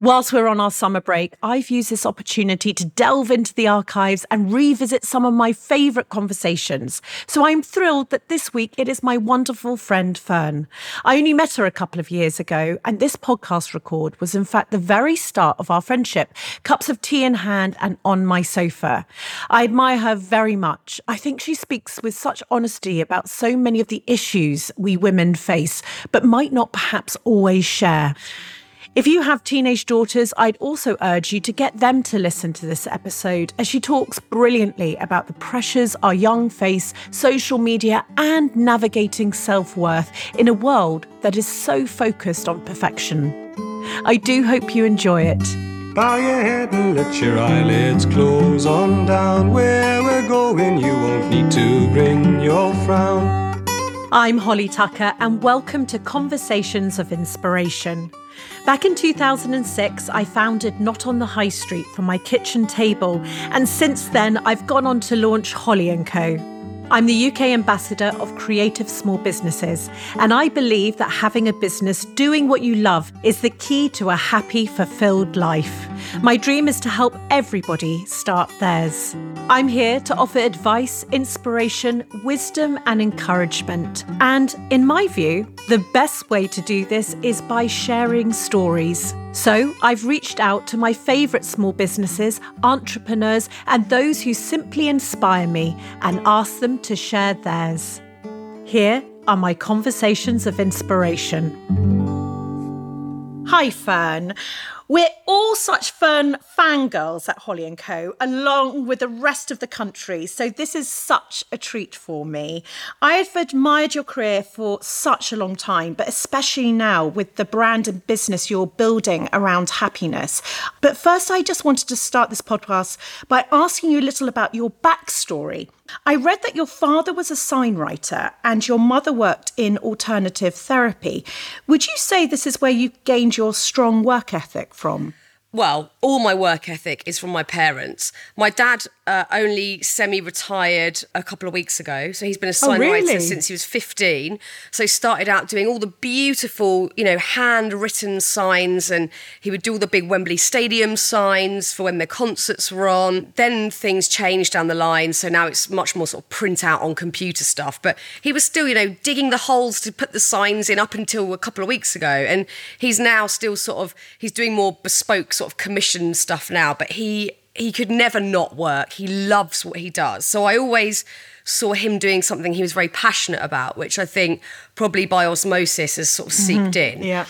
Whilst we're on our summer break, I've used this opportunity to delve into the archives and revisit some of my favourite conversations. So I'm thrilled that this week it is my wonderful friend Fearne. I only met her a couple of years ago, and this podcast record was in fact the very start of our friendship, cups of tea in hand and on my sofa. I admire her very much. I think she speaks with such honesty about so many of the issues we women face, but might not perhaps always share. If you have teenage daughters, I'd also urge you to get them to listen to this episode as she talks brilliantly about the pressures our young face, social media, and navigating self worth in a world that is so focused on perfection. I do hope you enjoy it. Bow your head and let your eyelids close on down. Where we're going, you won't need to bring your frown. I'm Holly Tucker, and welcome to Conversations of Inspiration. Back in 2006, I founded Not on the High Street from my kitchen table, and since then, I've gone on to launch Holly & Co. I'm the UK ambassador of creative small businesses, and I believe that having a business doing what you love is the key to a happy, fulfilled life. My dream is to help everybody start theirs. I'm here to offer advice, inspiration, wisdom, and encouragement. And in my view, the best way to do this is by sharing stories. So I've reached out to my favourite small businesses, entrepreneurs, and those who simply inspire me and asked them to share theirs. Here are my conversations of inspiration. Hi, Fearne. We're all such Fearne fangirls at Holly & Co, along with the rest of the country. So this is such a treat for me. I have admired your career for such a long time, but especially now with the brand and business you're building around happiness. But first, I just wanted to start this podcast by asking you a little about your backstory. I read that your father was a sign writer and your mother worked in alternative therapy. Would you say this is where you gained your strong work ethic from? Well, all my work ethic is from my parents. My dad uh, only semi retired a couple of weeks ago. So he's been a sign Oh, really? writer since he was 15. So he started out doing all the beautiful, you know, handwritten signs and he would do all the big Wembley Stadium signs for when the concerts were on. Then things changed down the line. So now it's much more sort of print out on computer stuff. But he was still, you know, digging the holes to put the signs in up until a couple of weeks ago. And he's now still sort of, he's doing more bespoke sort of commission stuff now. But he, he could never not work. He loves what he does. So I always saw him doing something he was very passionate about, which I think probably by osmosis has sort of seeped in. Yeah.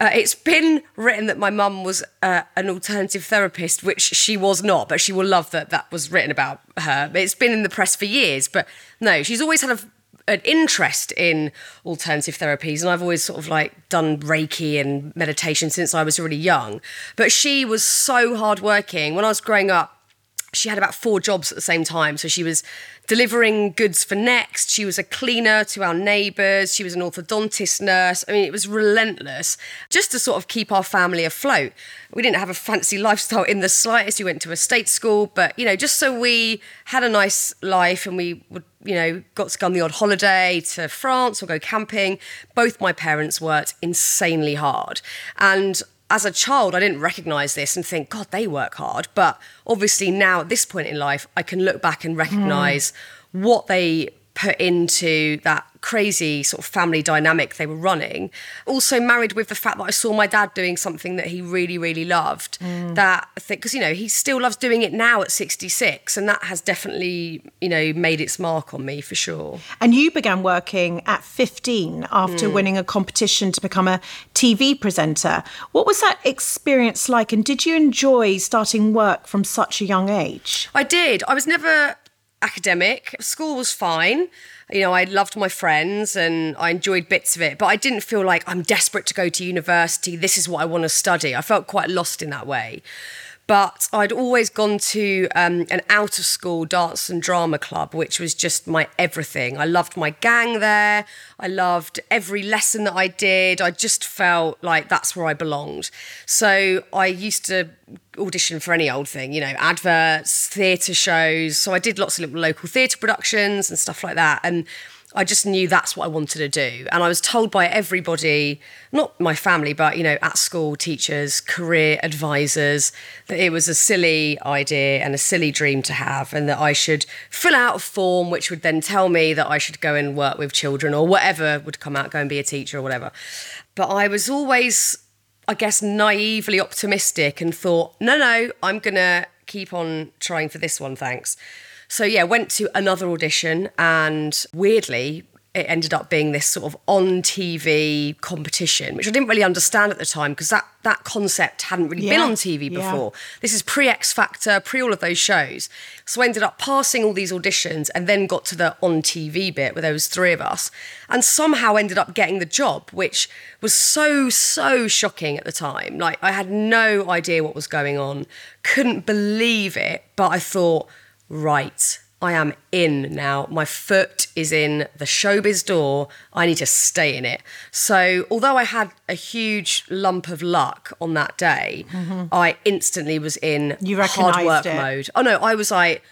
Uh, it's been written that my mum was uh, an alternative therapist, which she was not, but she will love that that was written about her. It's been in the press for years, but no, she's always had a, an interest in alternative therapies, and I've always sort of like done Reiki and meditation since I was really young. But she was so hardworking. When I was growing up, she had about four jobs at the same time. So she was delivering goods for Next. She was a cleaner to our neighbours. She was an orthodontist nurse. I mean, it was relentless just to sort of keep our family afloat. We didn't have a fancy lifestyle in the slightest. We went to a state school, but, you know, just so we had a nice life and we would, you know, got to go on the odd holiday to France or go camping. Both my parents worked insanely hard. And as a child, I didn't recognize this and think, God, they work hard. But obviously, now at this point in life, I can look back and recognize hmm. what they put into that crazy sort of family dynamic they were running. Also, married with the fact that I saw my dad doing something that he really, really loved. Mm. That because, you know, he still loves doing it now at 66. And that has definitely, you know, made its mark on me for sure. And you began working at 15 after mm. winning a competition to become a TV presenter. What was that experience like? And did you enjoy starting work from such a young age? I did. I was never academic. School was fine. You know, I loved my friends and I enjoyed bits of it, but I didn't feel like I'm desperate to go to university. This is what I want to study. I felt quite lost in that way. But I'd always gone to um, an out of school dance and drama club, which was just my everything. I loved my gang there. I loved every lesson that I did. I just felt like that's where I belonged. So I used to audition for any old thing, you know, adverts, theatre shows. So I did lots of little local theatre productions and stuff like that. And I just knew that's what I wanted to do. And I was told by everybody, not my family, but, you know, at school, teachers, career advisors, that it was a silly idea and a silly dream to have, and that I should fill out a form which would then tell me that I should go and work with children or whatever would come out, go and be a teacher or whatever. But I was always, I guess, naively optimistic and thought, no, no, I'm going to keep on trying for this one, thanks. So yeah, went to another audition and weirdly it ended up being this sort of on TV competition, which I didn't really understand at the time because that that concept hadn't really been on TV yeah. before. This is pre X Factor, pre all of those shows. So I ended up passing all these auditions and then got to the on TV bit where there was three of us, and somehow ended up getting the job, which was so so shocking at the time. Like I had no idea what was going on, couldn't believe it, but I thought, right. I am in now. My foot is in the showbiz door. I need to stay in it. So, although I had a huge lump of luck on that day, I instantly was in You hard work it. mode. Oh no, I was like,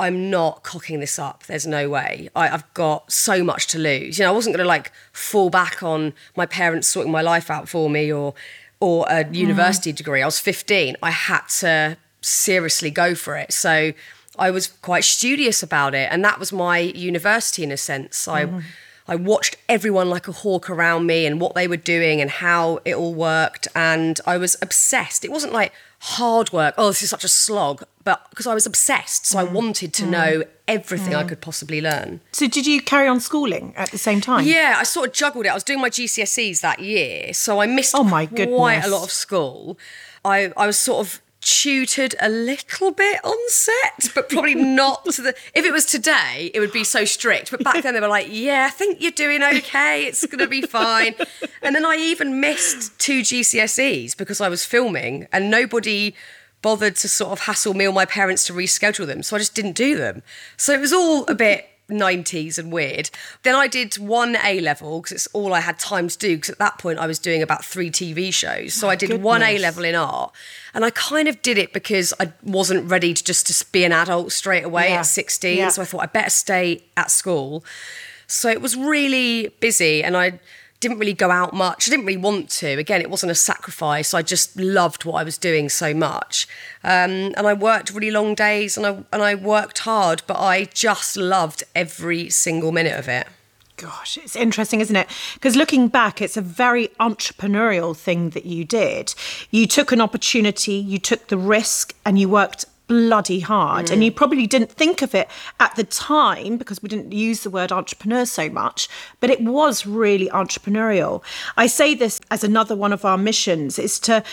I'm not cocking this up. There's no way. I, I've got so much to lose. You know, I wasn't going to like fall back on my parents sorting my life out for me or or a Mm. university degree. I was 15. I had to seriously go for it. So I was quite studious about it, and that was my university in a sense. I Mm-hmm. I watched everyone like a hawk around me and what they were doing and how it all worked, and I was obsessed. It wasn't like hard work. Oh, this is such a slog, but because I was obsessed, so I Mm. wanted to know everything I could possibly learn. So did you carry on schooling at the same time? Yeah, I sort of juggled it. I was doing my GCSEs that year, so I missed Oh, my quite a lot of school. I, I was sort of tutored a little bit on set, but probably not to the. If it was today, it would be so strict. But back then, they were like, "Yeah, I think you're doing okay. It's going to be fine." And then I even missed two GCSEs because I was filming, and nobody bothered to sort of hassle me or my parents to reschedule them. So I just didn't do them. So it was all a bit 90s and weird. Then I did one A level because it's all I had time to do. Because at that point I was doing about three TV shows. So I did one A level in art. And I kind of did it because I wasn't ready to just to be an adult straight away Yeah. at 16. Yeah. So I thought I better stay at school. So it was really busy and I didn't really go out much. I didn't really want to. Again, it wasn't a sacrifice. I just loved what I was doing so much. Um, and I worked really long days and I, and I worked hard, but I just loved every single minute of it. Gosh, it's interesting, isn't it? Because looking back, it's a very entrepreneurial thing that you did. You took an opportunity, you took the risk, and you worked bloody hard. And you probably didn't think of it at the time because we didn't use the word entrepreneur so much, but it was really entrepreneurial. I say this as another one of our missions is to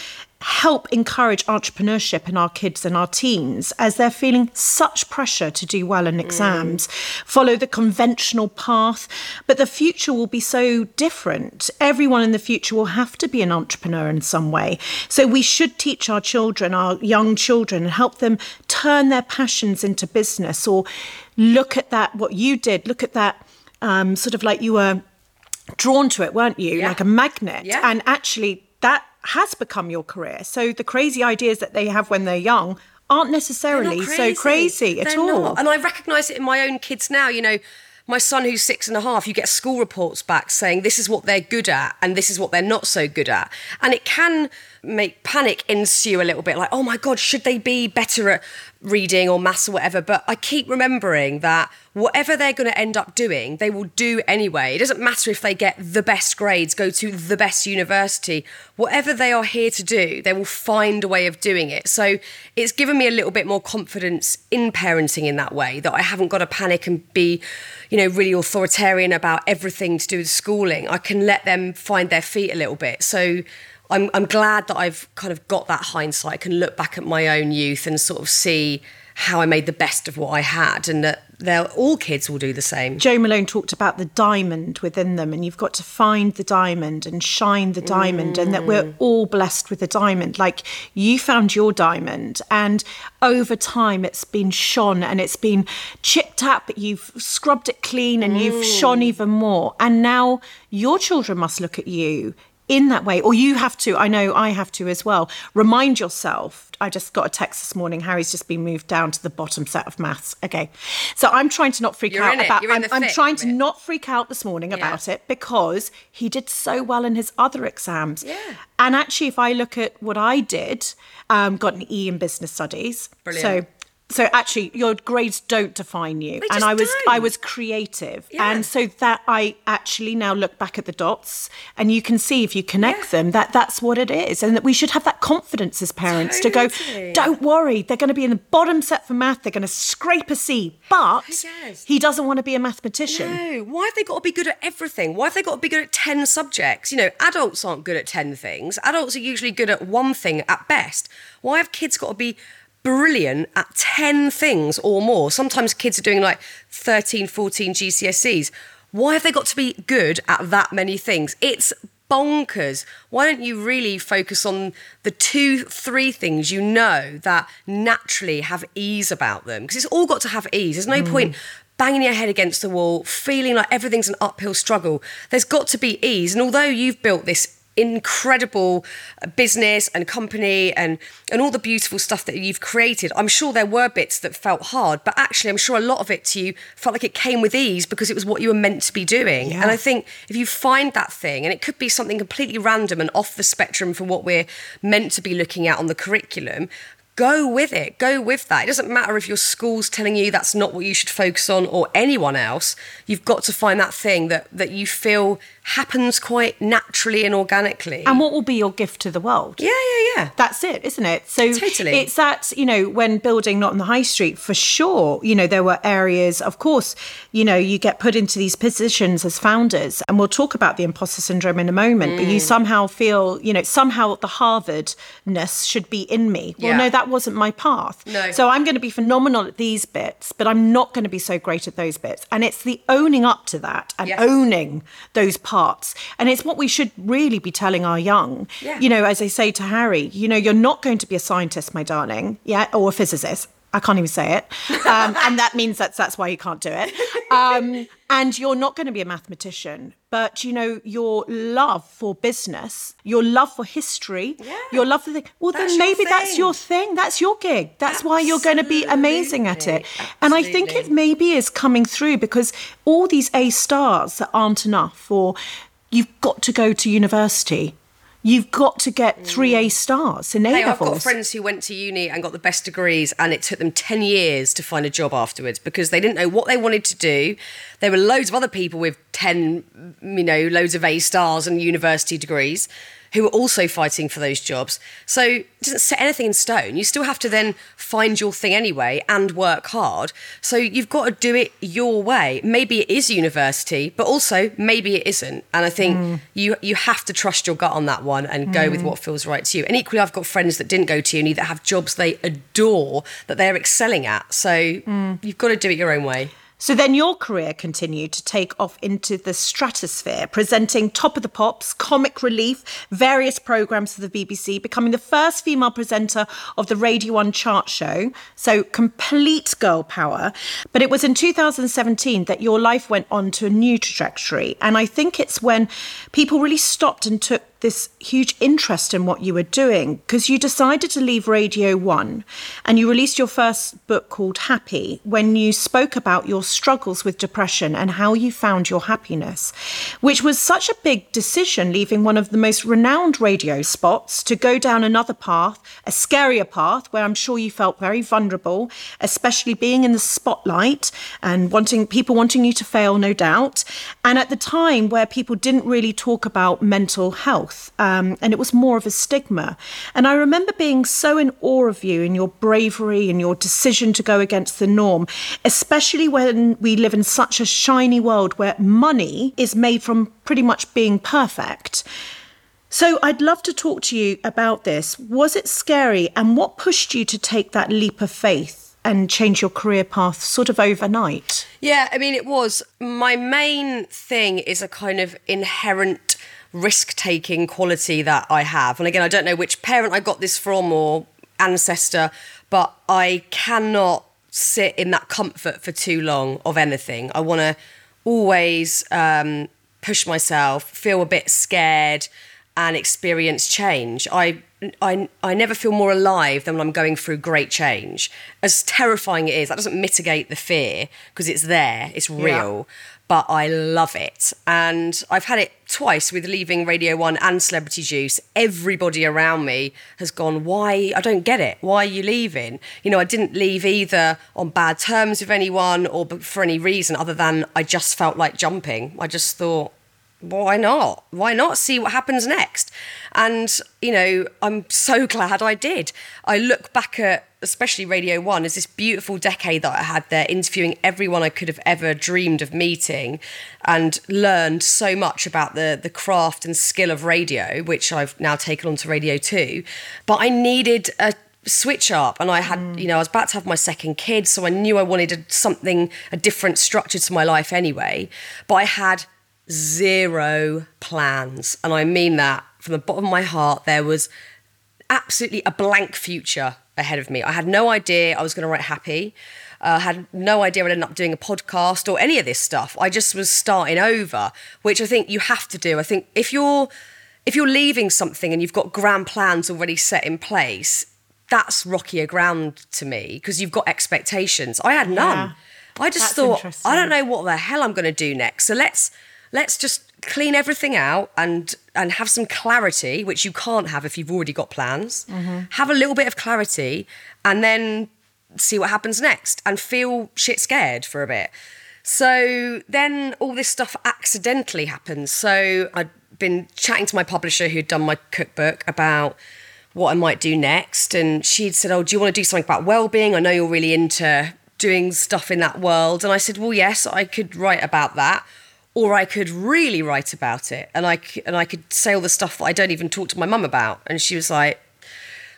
help encourage entrepreneurship in our kids and our teens as they're feeling such pressure to do well in exams, follow the conventional path. But the future will be so different. Everyone in the future will have to be an entrepreneur in some way. So we should teach our children, our young children, and help them turn their passions into business or look at that, what you did, look at that um, sort of like you were drawn to it, weren't you? Yeah. Like a magnet. Yeah. And actually, that has become your career. So the crazy ideas that they have when they're young aren't necessarily They're so crazy at They're all. not. And I recognise it in my own kids now. You know, my son who's six and a half, you get school reports back saying this is what they're good at and this is what they're not so good at. And it can make panic ensue a little bit like, oh my God, should they be better at reading or maths or whatever? But I keep remembering that whatever they're going to end up doing, they will do anyway. It doesn't matter if they get the best grades, go to the best university, whatever they are here to do, they will find a way of doing it. So it's given me a little bit more confidence in parenting in that way that I haven't got to panic and be, you know, really authoritarian about everything to do with schooling. I can let them find their feet a little bit. So I'm, I'm glad that I've kind of got that hindsight. I can look back at my own youth and sort of see how I made the best of what I had, and that they're all kids will do the same. Jo Malone talked about the diamond within them, and you've got to find the diamond and shine the diamond, and that we're mm. all blessed with a diamond. Like you found your diamond, and over time it's been shone and it's been chipped up. but you've scrubbed it clean and you've mm. shone even more. And now your children must look at you in that way, or you have to, I know I have to as well, remind yourself. I just got a text this morning. Harry's just been moved down to the bottom set of maths. Okay. So I'm trying to not freak You're out about I'm, I'm trying to not freak out this morning about it because he did so well in his other exams. Yeah. And actually, if I look at what I did, um, got an E in business studies. Brilliant. So so actually your grades don't define you and i was don't. i was creative Yeah. and so that i actually now look back at the dots and you can see if you connect them that that's what it is and that we should have that confidence as parents to go don't worry they're going to be in the bottom set for math they're going to scrape a c but he doesn't want to be a mathematician No, why have they got to be good at everything? Why have they got to be good at 10 subjects? You know, adults aren't good at 10 things. Adults are usually good at one thing at best. Why have kids got to be brilliant at 10 things or more? Sometimes kids are doing like 13, 14 GCSEs. Why have they got to be good at that many things? It's bonkers. Why don't you really focus on the two, three things you know that naturally have ease about them? Because it's all got to have ease. There's no mm. point banging your head against the wall, feeling like everything's an uphill struggle. There's got to be ease. And although you've built this incredible uh, business and company and and all the beautiful stuff that you've created. I'm sure there were bits that felt hard but actually i'm sure a lot of it to you felt like it came with ease because it was what you were meant to be doing. Yeah. and i think if you find that thing and it could be something completely random and off the spectrum from what we're meant to be looking at on the curriculum go with it. Go with that. It doesn't matter if your school's telling you that's not what you should focus on or anyone else. You've got to find that thing that that you feel happens quite naturally and organically and what will be your gift to the world yeah yeah yeah That's it, isn't it? So Totally. it's that, you know, when building not on the high street, for sure, you know, there were areas, of course, you know, you get put into these positions as founders, and we'll talk about the imposter syndrome in a moment, but you Mm. somehow feel, you know, somehow the Harvardness should be in me. Well, Yeah. no, that wasn't my path. No. So I'm going to be phenomenal at these bits, but I'm not going to be so great at those bits. And it's the owning up to that and Yes. owning those parts. And it's what we should really be telling our young. Yeah. You know, as I say to Harry, you know, you're not going to be a scientist, my darling, yeah, or a physicist. I can't even say it, um, and that means that's that's why you can't do it. Um, and you're not going to be a mathematician, but you know your love for business, your love for history, your love for the well, That's then maybe that's your thing. That's your gig. That's why you're going to be amazing at it. Absolutely. And I think it maybe is coming through because all these A stars that aren't enough, or you've got to go to university. You've got to get three A mm. stars in A Hey, I've got friends who went to uni and got the best degrees, and it took them 10 years to find a job afterwards because they didn't know what they wanted to do. There were loads of other people with 10, you know, loads of A stars and university degrees who are also fighting for those jobs. So it doesn't set anything in stone. You still have to then find your thing anyway and work hard. So you've got to do it your way. Maybe it is university, but also maybe it isn't. And I think mm. you you have to trust your gut on that one and go with mm. what feels right to you. And equally, I've got friends that didn't go to uni that have jobs they adore that they're excelling at. So mm. you've got to do it your own way. So then your career continued to take off into the stratosphere, presenting Top of the Pops, Comic Relief, various programmes for the BBC, becoming the first female presenter of the Radio 1 chart show. So complete girl power. But it was in 2017 that your life went on to a new trajectory. And I think it's when people really stopped and took this huge interest in what you were doing because you decided to leave Radio 1 and you released your first book called Happy when you spoke about your struggles with depression and how you found your happiness, which was such a big decision leaving one of the most renowned radio spots to go down another path, a scarier path where I'm sure you felt very vulnerable, especially being in the spotlight and wanting people wanting you to fail, no doubt. And at the time where people didn't really talk about mental health, um, and it was more of a stigma. And I remember being so in awe of you and your bravery and your decision to go against the norm, especially when we live in such a shiny world where money is made from pretty much being perfect. So I'd love to talk to you about this. Was it scary and what pushed you to take that leap of faith and change your career path sort of overnight? Yeah, I mean, it was. My main thing is a kind of inherent risk taking quality that I have. And again, I don't know which parent I got this from or ancestor, but I cannot sit in that comfort for too long of anything. I want to always um, push myself, feel a bit scared. and experience change. I, I, I never feel more alive than when I'm going through great change. As terrifying it is, that doesn't mitigate the fear because it's there, it's real, but I love it. And I've had it twice with leaving Radio 1 and Celebrity Juice. Everybody around me has gone, Why? I don't get it. Why are you leaving? You know, I didn't leave either on bad terms with anyone or for any reason other than I just felt like jumping. I just thought, why not? Why not see what happens next? And, you know, I'm so glad I did. I look back at, especially Radio One, is this beautiful decade that I had there, interviewing everyone I could have ever dreamed of meeting and learned so much about the, the craft and skill of radio, which I've now taken on to Radio 2. But I needed a switch up and I had mm. you know I was about to have my second kid so I knew I wanted something a different structure to my life anyway but I had zero plans. And I mean that from the bottom of my heart. There was absolutely a blank future ahead of me. I had no idea I was going to write happy. I uh, had no idea I'd end up doing a podcast or any of this stuff. I just was starting over, which I think you have to do. I think if you're if you're leaving something and you've got grand plans already set in place, that's rockier ground to me because you've got expectations. I had none. Yeah, I just thought I don't know what the hell I'm going to do next. So let's let's just clean everything out and and have some clarity which you can't have if you've already got plans. Mm-hmm. have a little bit of clarity and then see what happens next and feel shit scared for a bit. So then all this stuff accidentally happens. So i'd been chatting to my publisher who'd done my cookbook about what i might do next. And she'd said oh do you want to do something about well-being? I know you're really into doing stuff in that world. And i said well yes i could write about that or I could really write about it and I and I could say all the stuff that I don't even talk to my mum about. And she was like,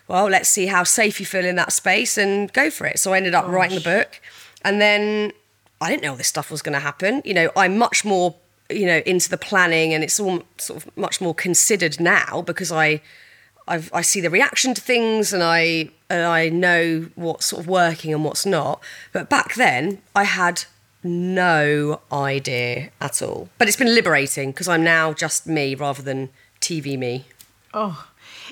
"Well, let's see how safe you feel in that space and go for it." So I ended up Gosh. writing the book, and then I didn't know all this stuff was going to happen. You know, I'm much more you know into the planning, and it's all sort of much more considered now because I. I've, i see the reaction to things and I and I know what's sort of working and what's not. But back then, I had no idea at all. But it's been liberating because I'm now just me rather than TV me. Oh,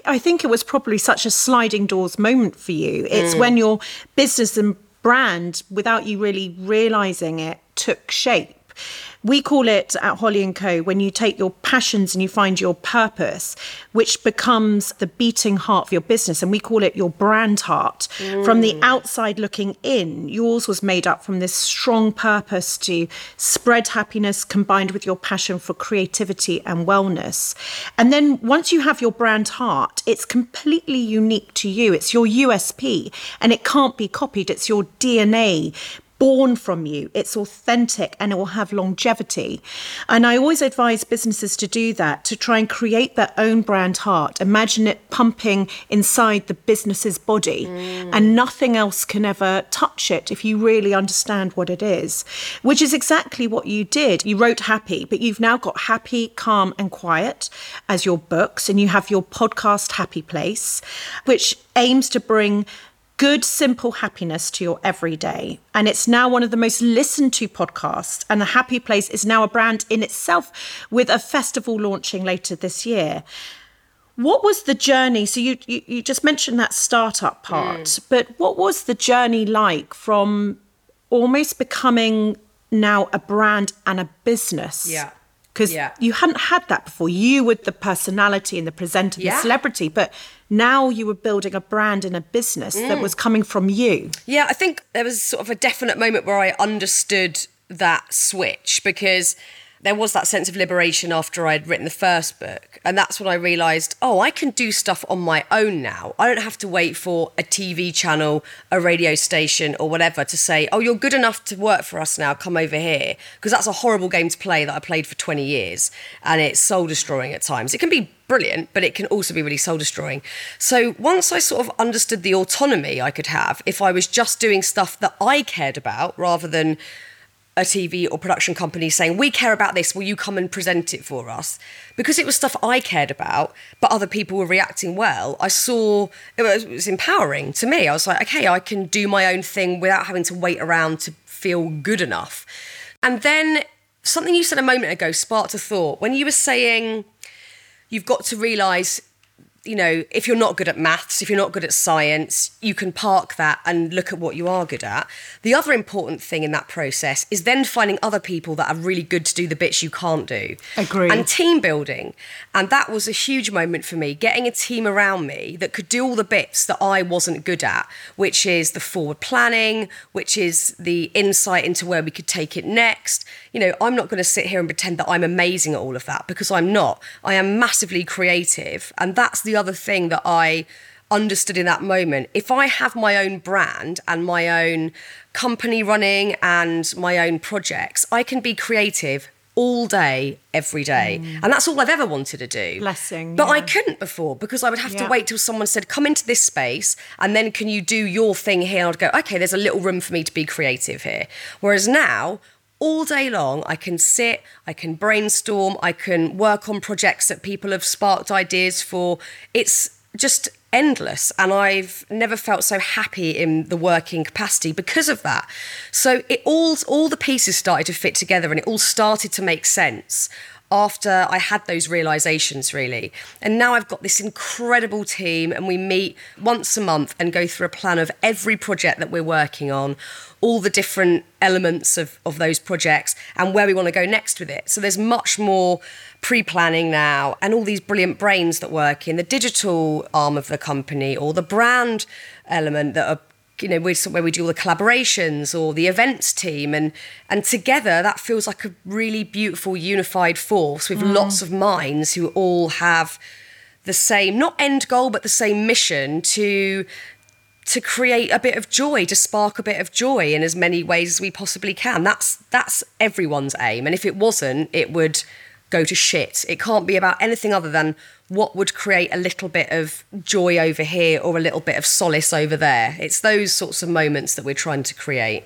I think it was probably such a sliding doors moment for you. It's mm. when your business and brand, without you really realizing it, took shape we call it at Holly and Co. when you take your passions and you find your purpose, which becomes the beating heart of your business, and we call it your brand heart. Mm. From the mm. outside looking in, yours was made up from this strong purpose to spread happiness combined with your passion for creativity and wellness. And then once you have your brand heart, it's completely unique to you. It's your USP and it can't be copied. It's your DNA born from you. It's authentic and it will have longevity. And I always advise businesses to do that, to try and create their own brand heart. Imagine it pumping inside the business's body, mm. and nothing else can ever touch it if you really understand what it is, which is exactly what you did. You wrote Happy, but you've now got Happy, Calm, and Quiet as your books, and you have your podcast Happy Place, which aims to bring good, simple happiness to your everyday. And it's now one of the most listened to podcasts. And The Happy Place is now a brand in itself with a festival launching later this year. What was the journey? So you, you, you just mentioned that startup part, mm. but what was the journey like from almost becoming now a brand and a business? Yeah because yeah. you hadn't had that before. You were the personality and the presenter, yeah. the celebrity, but now you were building a brand and a business mm. that was coming from you. Yeah, I think there was sort of a definite moment where I understood that switch because there was that sense of liberation after I'd written the first book. And that's when I realised, oh, I can do stuff on my own now. I don't have to wait for a TV channel, a radio station, or whatever to say, oh, you're good enough to work for us now, come over here. Because that's a horrible game to play that I played for 20 years. And it's soul destroying at times. It can be brilliant, but it can also be really soul destroying. So once I sort of understood the autonomy I could have if I was just doing stuff that I cared about rather than a TV or production company saying, We care about this, will you come and present it for us? Because it was stuff I cared about, but other people were reacting well, I saw it was, it was, empowering to me. I was like, Okay, I can do my own thing without having to wait around to feel good enough. And then something you said a moment ago sparked a thought when you were saying, you've got to realize you know, if you're not good at maths, if you're not good at science, you can park that and look at what you are good at. The other important thing in that process is then finding other people that are really good to do the bits you can't do. Agree. And team building. And that was a huge moment for me, getting a team around me that could do all the bits that I wasn't good at, which is the forward planning, which is the insight into where we could take it next. You know, I'm not going to sit here and pretend that I'm amazing at all of that because I'm not. I am massively creative. And that's the other thing that I understood in that moment. If I have my own brand and my own company running and my own projects, I can be creative all day, every day. Mm. And that's all I've ever wanted to do. Blessing, But I couldn't before because I would have Yeah. to wait till someone said, come into this space and then can you do your thing here? I'd go, okay, there's a little room for me to be creative here. Whereas now, all day long, I can sit, I can brainstorm, I can work on projects that people have sparked ideas for. It's just endless and I've never felt so happy in the working capacity because of that. So it all all the pieces started to fit together and it all started to make sense after I had those realizations really. And now I've got this incredible team and we meet once a month and go through a plan of every project that we're working on, all the different elements of, of those projects and where we want to go next with it. So there's much more pre-planning now and all these brilliant brains that work in the digital arm of the company or the brand element that are you know where where we do all the collaborations or the events team. And and together that feels like a really beautiful unified force with mm. lots of minds who all have the same not end goal but the same mission to to create a bit of joy to spark a bit of joy in as many ways as we possibly can. That's that's everyone's aim. And if it wasn't it would go to shit. It can't be about anything other than what would create a little bit of joy over here or a little bit of solace over there it's those sorts of moments that we're trying to create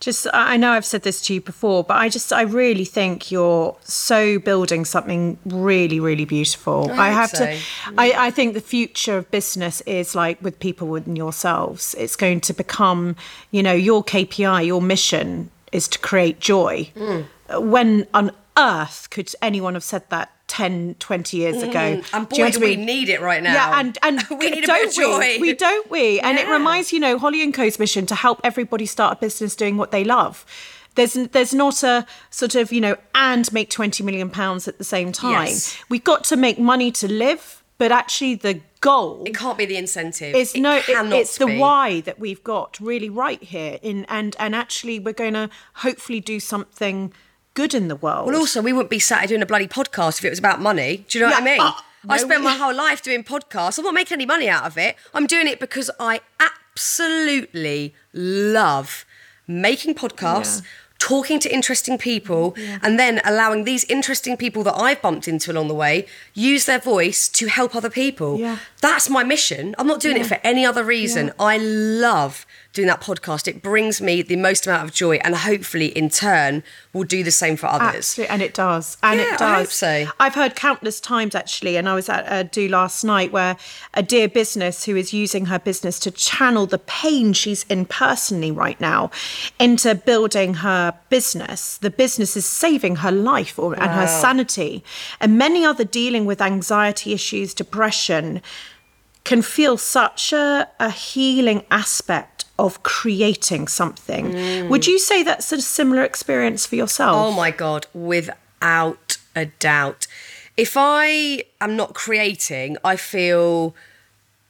Just, I I know I've said this to you before, but I just, I really think you're so building something really, really beautiful. I, hope have so. to, I, I think the future of business is like with people within yourselves. It's going to become, you know, your KPI, your mission is to create joy. Mm. When on earth could anyone have said that 10, 20 years ago? Mm. and Do you boy know do we mean? need it right now Yeah, and and we need don't bit of joy we? We don't we? And it reminds you know Holly and Co.'s mission to help everybody start a business doing what they love. There's there's not a sort of you know and make twenty million pounds at the same time. Yes. We've got to make money to live, but actually the goal it can't be the incentive it's it no it- it's the be. why that we've got really right here in and and actually we're going to hopefully do something good in the world. Well, also, we wouldn't be sat here doing a bloody podcast if it was about money. Do you know what I mean? uh, I no, spent we- my whole life doing podcasts. I'm not making any money out of it. I'm doing it because I absolutely love making podcasts. Yeah. Talking to interesting people and then allowing these interesting people that I've bumped into along the way use their voice to help other people. Yeah. That's my mission. I'm not doing it for any other reason. I love doing that podcast. It brings me the most amount of joy and hopefully in turn will do the same for others. Absolutely, and it does, and Yeah, it I does. hope so. I've heard countless times actually, and I was at a do last night where a dear business who is using her business to channel the pain she's in personally right now into building her business. The business is saving her life or, and her sanity, and many other dealing with anxiety issues, depression can feel such a, a healing aspect of creating something. Would you say that's a similar experience for yourself? Oh my God, without a doubt. If I am not creating, I feel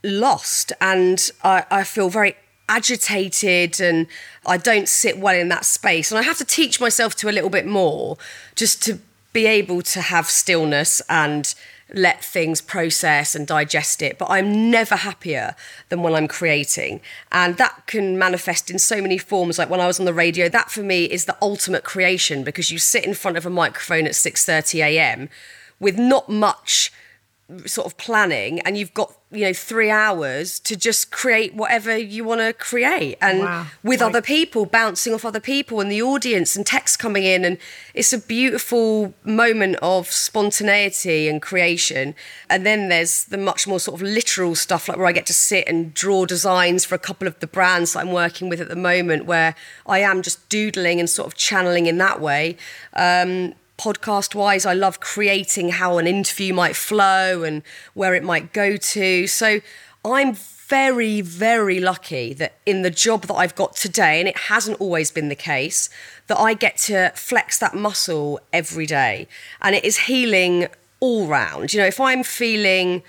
lost and I, I feel very agitated and I don't sit well in that space. And I have to teach myself to a little bit more just to be able to have stillness and let things process and digest it. But I'm never happier than when I'm creating. And that can manifest in so many forms. Like when I was on the radio, that for me is the ultimate creation because you sit in front of a microphone at 6:30 a.m. with not much sort of planning and you've got you know three hours to just create whatever you want to create and Wow. with Right. other people bouncing off other people and the audience and text coming in and it's a beautiful moment of spontaneity and creation and then there's the much more sort of literal stuff like where I get to sit and draw designs for a couple of the brands that I'm working with at the moment where I am just doodling and sort of channeling in that way um, podcast wise. I love creating how an interview might flow and where it might go to. So I'm very, very lucky that in the job that I've got today, and it hasn't always been the case, that I get to flex that muscle every day. And it is healing all round. You know, if I'm feeling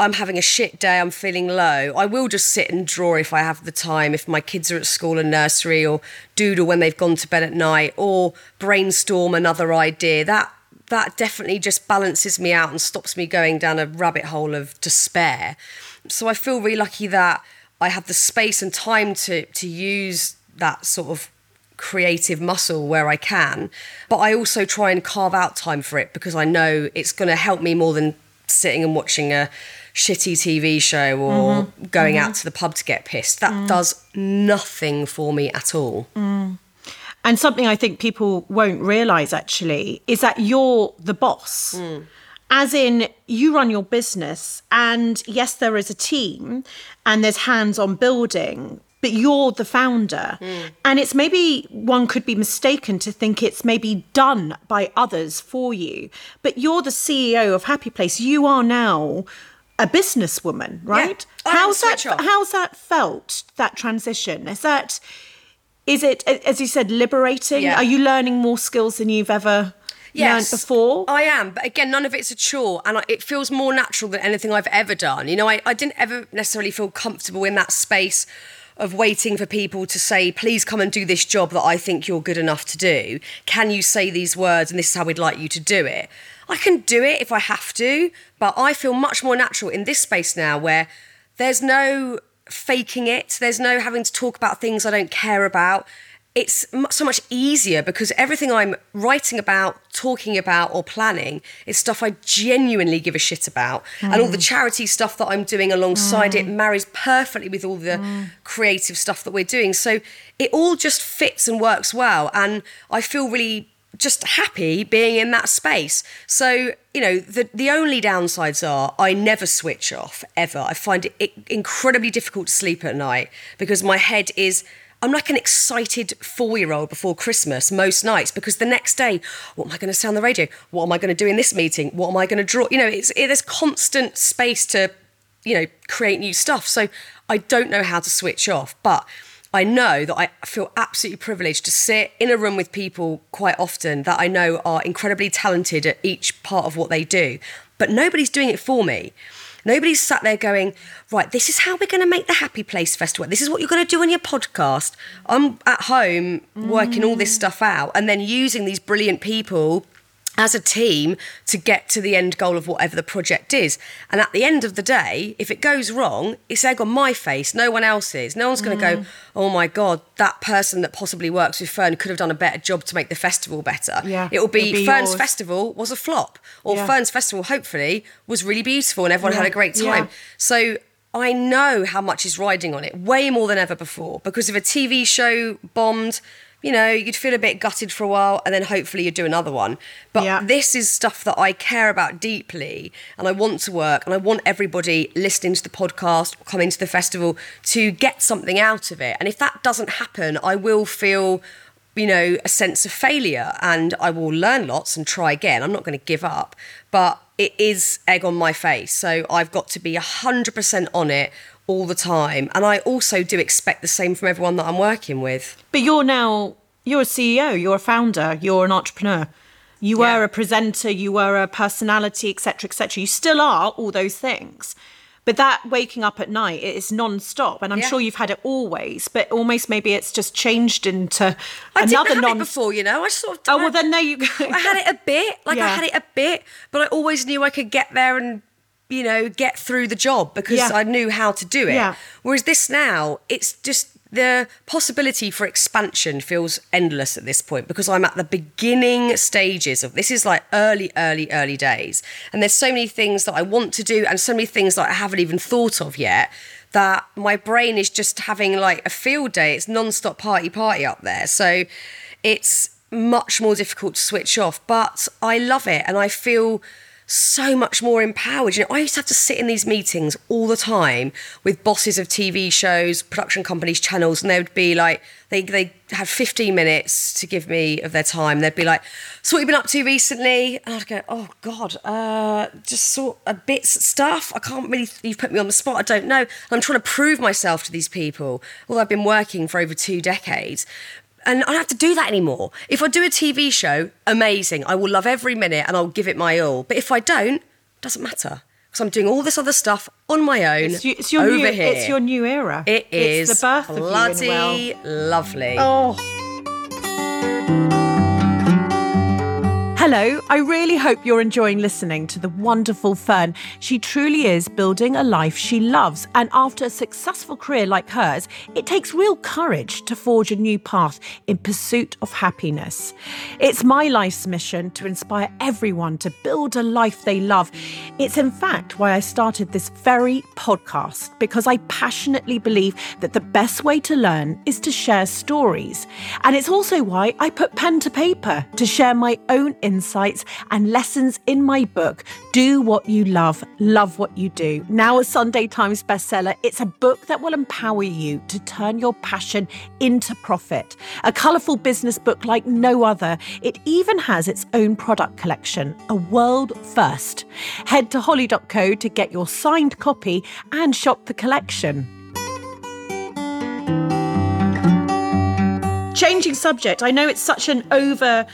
I'm having a shit day, I'm feeling low, I will just sit and draw if I have the time, if my kids are at school and nursery, or doodle when they've gone to bed at night, or brainstorm another idea. That that definitely just balances me out and stops me going down a rabbit hole of despair. So I feel really lucky that I have the space and time to to use that sort of creative muscle where I can. But I also try and carve out time for it because I know it's going to help me more than sitting and watching a shitty TV show or mm-hmm. going mm-hmm. out to the pub to get pissed. That mm. does nothing for me at all. Mm. And something I think people won't realize actually is that you're the boss. Mm. As in, you run your business, and yes, there is a team and there's hands on building, but you're the founder. Mm. And it's maybe one could be mistaken to think it's maybe done by others for you, but you're the CEO of Happy Place. You are now a businesswoman, right? Yeah. How's that? Off. How's that felt? That transition is that. Is it, as you said, liberating? Yeah. Are you learning more skills than you've ever yes, learned before? I am, but again, none of it's a chore, and it feels more natural than anything I've ever done. You know, I, I didn't ever necessarily feel comfortable in that space of waiting for people to say, please come and do this job that I think you're good enough to do. Can you say these words and this is how we'd like you to do it? I can do it if I have to, but I feel much more natural in this space now where there's no faking it, there's no having to talk about things I don't care about. It's so much easier because everything I'm writing about, talking about, or planning is stuff I genuinely give a shit about. Mm. And all the mm. charity stuff that I'm doing alongside mm. it marries perfectly with all the mm. creative stuff that we're doing. So it all just fits and works well. And I feel really just happy being in that space. So, you know, the, the only downsides are I never switch off ever. I find it incredibly difficult to sleep at night because my head is. I'm like an excited four year old before Christmas most nights because the next day, what am I going to say on the radio? What am I going to do in this meeting? What am I going to draw? You know, it's, it, there's constant space to, you know, create new stuff. So I don't know how to switch off. But I know that I feel absolutely privileged to sit in a room with people quite often that I know are incredibly talented at each part of what they do, but nobody's doing it for me. Nobody's sat there going, right, this is how we're going to make the Happy Place Festival. This is what you're going to do on your podcast. I'm at home working mm. all this stuff out and then using these brilliant people as a team to get to the end goal of whatever the project is. And at the end of the day, if it goes wrong, it's egg on my face, no one else's. No one's going to mm. go, oh my God, that person that possibly works with Fearne could have done a better job to make the festival better. Yeah, it will be, be Fearne's yours. festival was a flop, or yeah. Fearne's festival, hopefully, was really beautiful and everyone yeah. had a great time. Yeah. So I know how much is riding on it, way more than ever before, because if a TV show bombed, you know, you'd feel a bit gutted for a while and then hopefully you'd do another one. But yeah. this is stuff that I care about deeply and I want to work and I want everybody listening to the podcast, coming to the festival to get something out of it. And if that doesn't happen, I will feel you know, a sense of failure and I will learn lots and try again. I'm not going to give up, but it is egg on my face. So I've got to be 100% on it all the time. And I also do expect the same from everyone that I'm working with. But you're now, you're a CEO, you're a founder, you're an entrepreneur. You yeah. were a presenter, you were a personality, etc., etc. You still are all those things. But that waking up at night it is non-stop, and I'm yeah. sure you've had it always. But almost maybe it's just changed into I another didn't non. It before, you know, I sort of. Oh well, then there you go. I had it a bit, like yeah. I had it a bit, but I always knew I could get there and you know, get through the job because yeah. I knew how to do it. Yeah. Whereas this now, it's just the possibility for expansion feels endless at this point because I'm at the beginning stages of this is like early, early, early days. And there's so many things that I want to do and so many things that I haven't even thought of yet that my brain is just having like a field day. It's non-stop party party up there. So it's much more difficult to switch off. But I love it and I feel so much more empowered. You know, I used to have to sit in these meetings all the time with bosses of TV shows, production companies, channels, and they would be like, they they had 15 minutes to give me of their time. They'd be like, "So what have you been up to recently?" And I'd go, "Oh God, uh, just sort of bits stuff. I can't really. You've put me on the spot. I don't know. And I'm trying to prove myself to these people. Although I've been working for over two decades." And I don't have to do that anymore. If I do a TV show, amazing. I will love every minute and I'll give it my all. But if I don't, doesn't matter because I'm doing all this other stuff on my own It's, it's your over new. here. It's your new era. It is It's the birth of you. bloody lovely. Oh. Hello, I really hope you're enjoying listening to the wonderful Fearne. She truly is building a life she loves, and after a successful career like hers, it takes real courage to forge a new path in pursuit of happiness. It's my life's mission to inspire everyone to build a life they love. It's in fact why I started this very podcast, because I passionately believe that the best way to learn is to share stories. And it's also why I put pen to paper to share my own insights and lessons in my book, Do What You Love, Love What You Do. Now a Sunday Times bestseller, it's a book that will empower you to turn your passion into profit. A colourful business book like no other. It even has its own product collection, a world first. Head to holly.co to get your signed copy and shop the collection. changing subject. I know it's such an over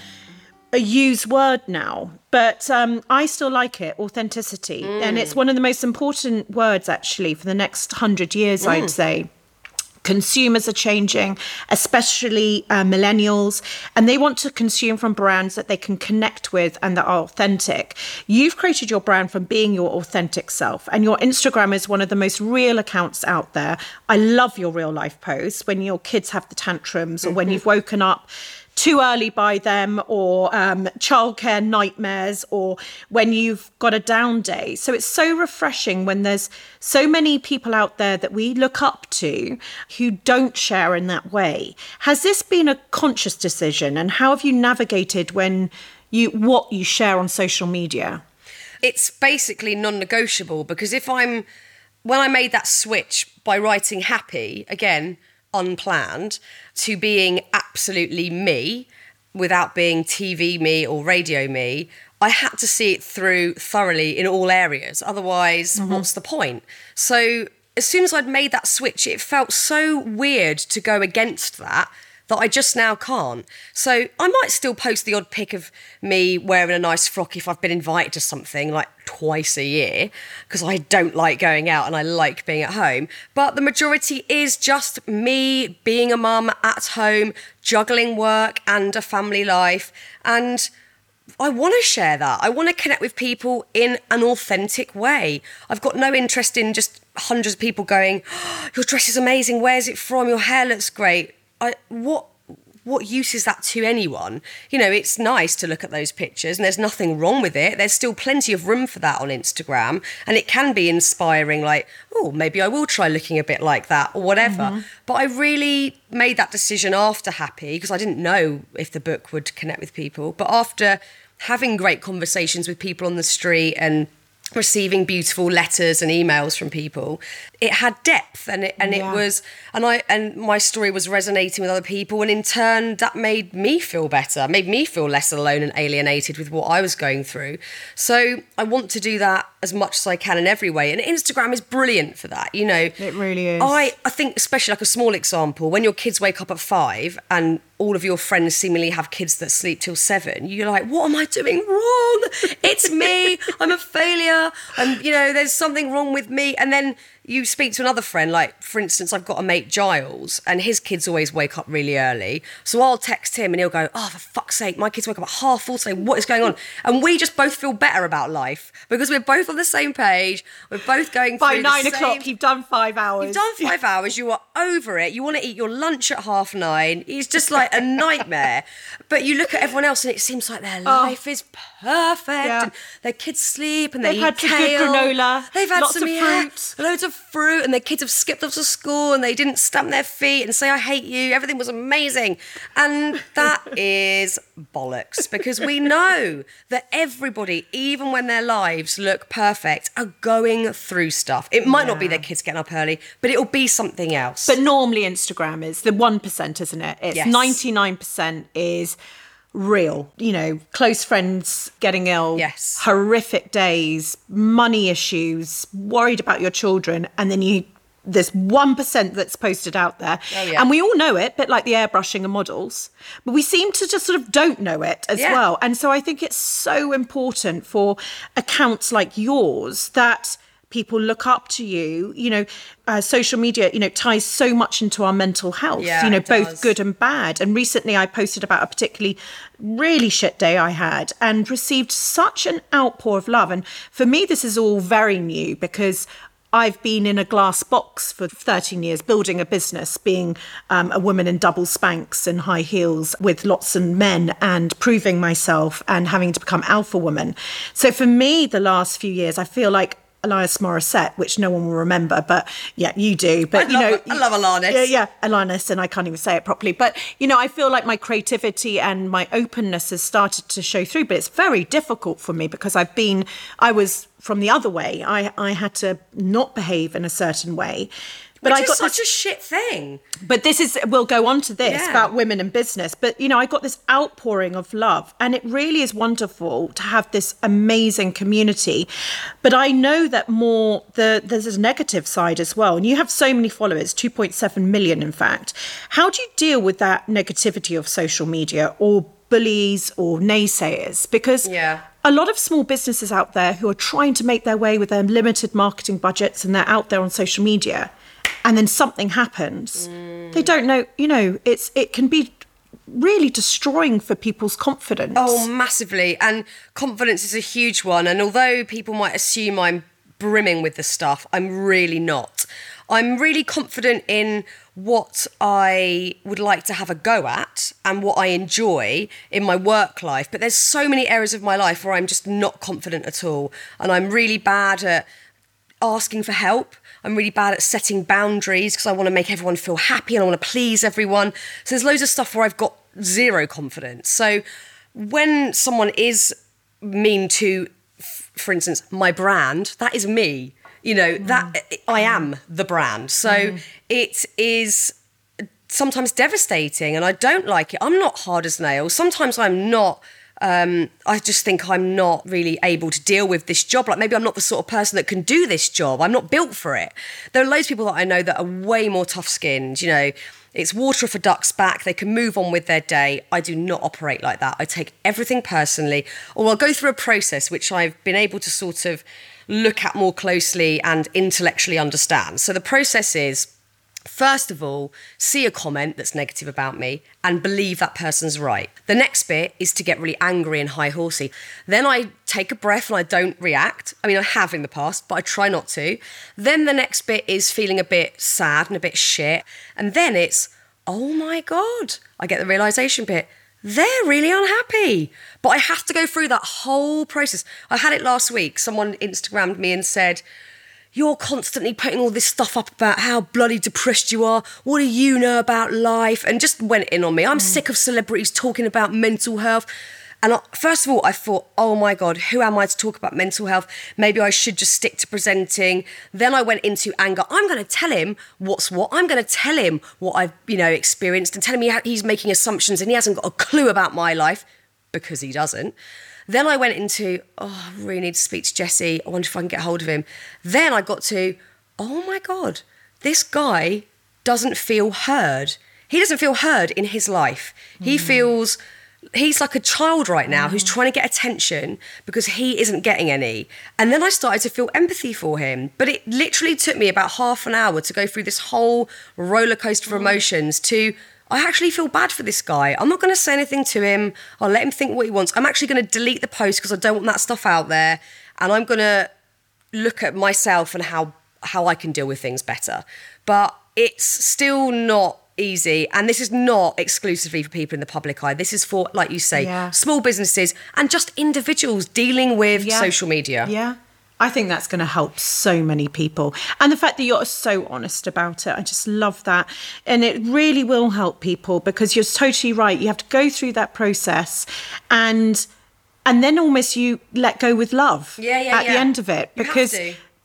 a used word now, but um, I still like it authenticity. And it's one of the most important words, actually, for the next hundred years, I'd say. Consumers are changing, especially uh, millennials, and they want to consume from brands that they can connect with and that are authentic. You've created your brand from being your authentic self, and your Instagram is one of the most real accounts out there. I love your real life posts when your kids have the tantrums or when you've woken up too early by them or um, childcare nightmares or when you've got a down day. So it's so refreshing when there's so many people out there that we look up to who don't share in that way. Has this been a conscious decision and how have you navigated when you what you share on social media? it's basically non-negotiable because if I'm when I made that switch by writing happy again unplanned to being absolutely me without being TV me or radio me. I had to see it through thoroughly in all areas. Otherwise mm-hmm. what's the point? So as soon as I'd made that switch it felt so weird to go against that that I just now can't. So I might still post the odd pic of me wearing a nice frock if I've been invited to something like twice a year because I don't like going out and I like being at home. But the majority is just me being a mum at home, juggling work and a family life. And I want to share that. I want to connect with people in an authentic way. I've got no interest in just hundreds of people going, "Oh, "Your dress is amazing. Where's it from? Your hair looks great." I what what use is that to anyone? You know, it's nice to look at those pictures and there's nothing wrong with it. There's still plenty of room for that on Instagram and it can be inspiring like, oh, maybe I will try looking a bit like that or whatever. Mm-hmm. But I really made that decision after Happy because I didn't know if the book would connect with people. But after having great conversations with people on the street and receiving beautiful letters and emails from people it had depth and it and Yeah. it was and i and my story was resonating with other people and in turn that made me feel better made me feel less alone and alienated with what i was going through. So i want to do that as much as i can in every way and instagram is brilliant for that you know. It really is. i i think especially like a small example when your kids wake up at five and all of your friends seemingly have kids that sleep till seven you're like what am i doing wrong? It's me. I'm a failure. And you know there's something wrong with me. And then you speak to another friend like for instance i've got a mate giles and his kids always wake up really early so i'll text him and he'll go oh for fuck's sake my kids wake up at half four today what is going on and we just both feel better about life because we're both on the same page we're both going By nine same- o'clock, you've done five hours. You've done five hours, you are over it. You want to eat your lunch at half nine. It's just like a nightmare. But you look at everyone else and it seems like their oh. life is perfect. Yeah. And their kids sleep and they They've eat had some good granola, They've had lots some of yeah, fruit. loads of through and their kids have skipped off to school and they didn't stamp their feet and say, I hate you. Everything was amazing. And that is bollocks because we know that everybody, even when their lives look perfect, are going through stuff. It might not be their kids getting up early, but it'll be something else. But normally Instagram is the 1%, isn't it? It's Yes. 99% is real. You know, close friends getting ill, Yes. horrific days, money issues, worried about your children, and then you there's 1% that's posted out there. Oh, yeah. And we all know it, but like the airbrushing of models. But we seem to just sort of don't know it as Yeah. well. And so I think it's so important for accounts like yours that people look up to you. You know, uh, social media, you know, ties so much into our mental health, Yeah, you know, both does. good and bad. And recently I posted about a particularly really shit day I had and received such an outpour of love. And for me, this is all very new because I've been in a glass box for 13 years, building a business, being um, a woman in double spanks and high heels with lots of men and proving myself and having to become alpha woman. So for me, the last few years, I feel like Elias Morissette, which no one will remember, but yeah, you do. But I you know, love- I love Alanis. Yeah, yeah, Alanis, and I can't even say it properly. But you know, I feel like my creativity and my openness has started to show through. But it's very difficult for me because I've been, I was from the other way. I I had to not behave in a certain way. But Which I got such this, a shit thing. but this is we'll go on to this Yeah. about women and business but you know i got this outpouring of love and it really is wonderful to have this amazing community but i know that more the there's a negative side as well and you have so many followers 2.7 million in fact how do you deal with that negativity of social media or bullies or naysayers because Yeah. a lot of small businesses out there who are trying to make their way with their limited marketing budgets and they're out there on social media and then something happens they don't know you know it's it can be really destroying for people's confidence Oh, massively. And confidence is a huge one. And although people might assume I'm brimming with the stuff, I'm really not. I'm really confident in what I would like to have a go at and what I enjoy in my work life. But there's so many areas of my life where I'm just not confident at all. And I'm really bad at asking for help. I'm really bad at setting boundaries because I want to make everyone feel happy and I want to please everyone. So there's loads of stuff where I've got zero confidence. So when someone is mean to, for instance, my brand, that is me. You know, mm. that eh, eh, I am mm. the brand. So mm. it is sometimes devastating and I don't like it. I'm not hard as nails. Sometimes I'm not. Um, I just think I'm not really able to deal with this job. Like maybe I'm not the sort of person that can do this job. I'm not built for it. There are loads of people that I know that are way more tough skinned. You know, it's water a duck's back. They can move on with their day. I do not operate like that. I take everything personally, or I'll go through a process which I've been able to sort of look at more closely and intellectually understand. So the process is First of all, see a comment that's negative about me and believe that person's right. The next bit is to get really angry and high horsey. Then I take a breath and I don't react. I mean, I have in the past, but I try not to. Then the next bit is feeling a bit sad and a bit shit. And then it's, oh my God, I get the realization bit. They're really unhappy. But I have to go through that whole process. I had it last week. Someone Instagrammed me and said, you're constantly putting all this stuff up about how bloody depressed you are. What do you know about life? And just went in on me. I'm sick of celebrities talking about mental health. And I, first of all, I thought, oh my God, who am I to talk about mental health? Maybe I should just stick to presenting. Then I went into anger. I'm going to tell him what's what. I'm going to tell him what I've, you know, experienced and telling me how he's making assumptions and he hasn't got a clue about my life because he doesn't. Then I went into, oh, I really need to speak to Jesse. I wonder if I can get hold of him. Then I got to, oh my God, this guy doesn't feel heard. He doesn't feel heard in his life. He hmm. feels he's like a child right now who's hmm. trying to get attention because he isn't getting any. And then I started to feel empathy for him. But it literally took me about half an hour to go through this whole roller coaster of oh. emotions to I actually feel bad for this guy. I'm not going to say anything to him. I'll let him think what he wants. I'm actually going to delete the post because I don't want that stuff out there. And I'm going to look at myself and how how I can deal with things better. But it's still not easy and this is not exclusively for people in the public eye. This is for like you say Yeah. small businesses and just individuals dealing with Yeah. social media. Yeah. I think that's going to help so many people. And the fact that you're so honest about it, I just love that. And it really will help people because you're totally right. You have to go through that process and and then almost you let go with love Yeah, yeah, at the end of it because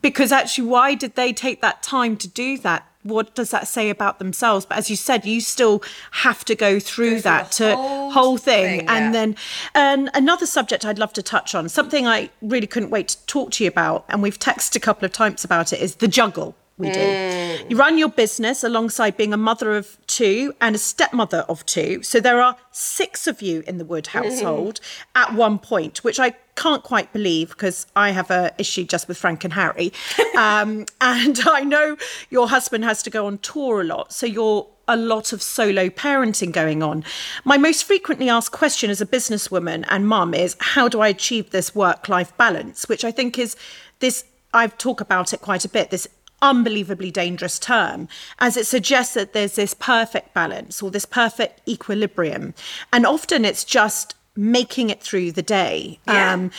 because actually why did they take that time to do that? What does that say about themselves? But as you said, you still have to go through through that to whole whole thing, thing, and yeah. then and another subject I'd love to touch on, something I really couldn't wait to talk to you about, and we've texted a couple of times about it, is the juggle we do. Mm. You run your business alongside being a mother of two and a stepmother of two. So there are six of you in the Wood household at one point, which I can't quite believe because I have a issue just with Frank and Harry. Um, and I know your husband has to go on tour a lot. So you're a lot of solo parenting going on. My most frequently asked question as a businesswoman and mum is how do I achieve this work life balance, which I think is this, I've talked about it quite a bit, this unbelievably dangerous term, as it suggests that there's this perfect balance or this perfect equilibrium. And often it's just making it through the day. Yeah. Um,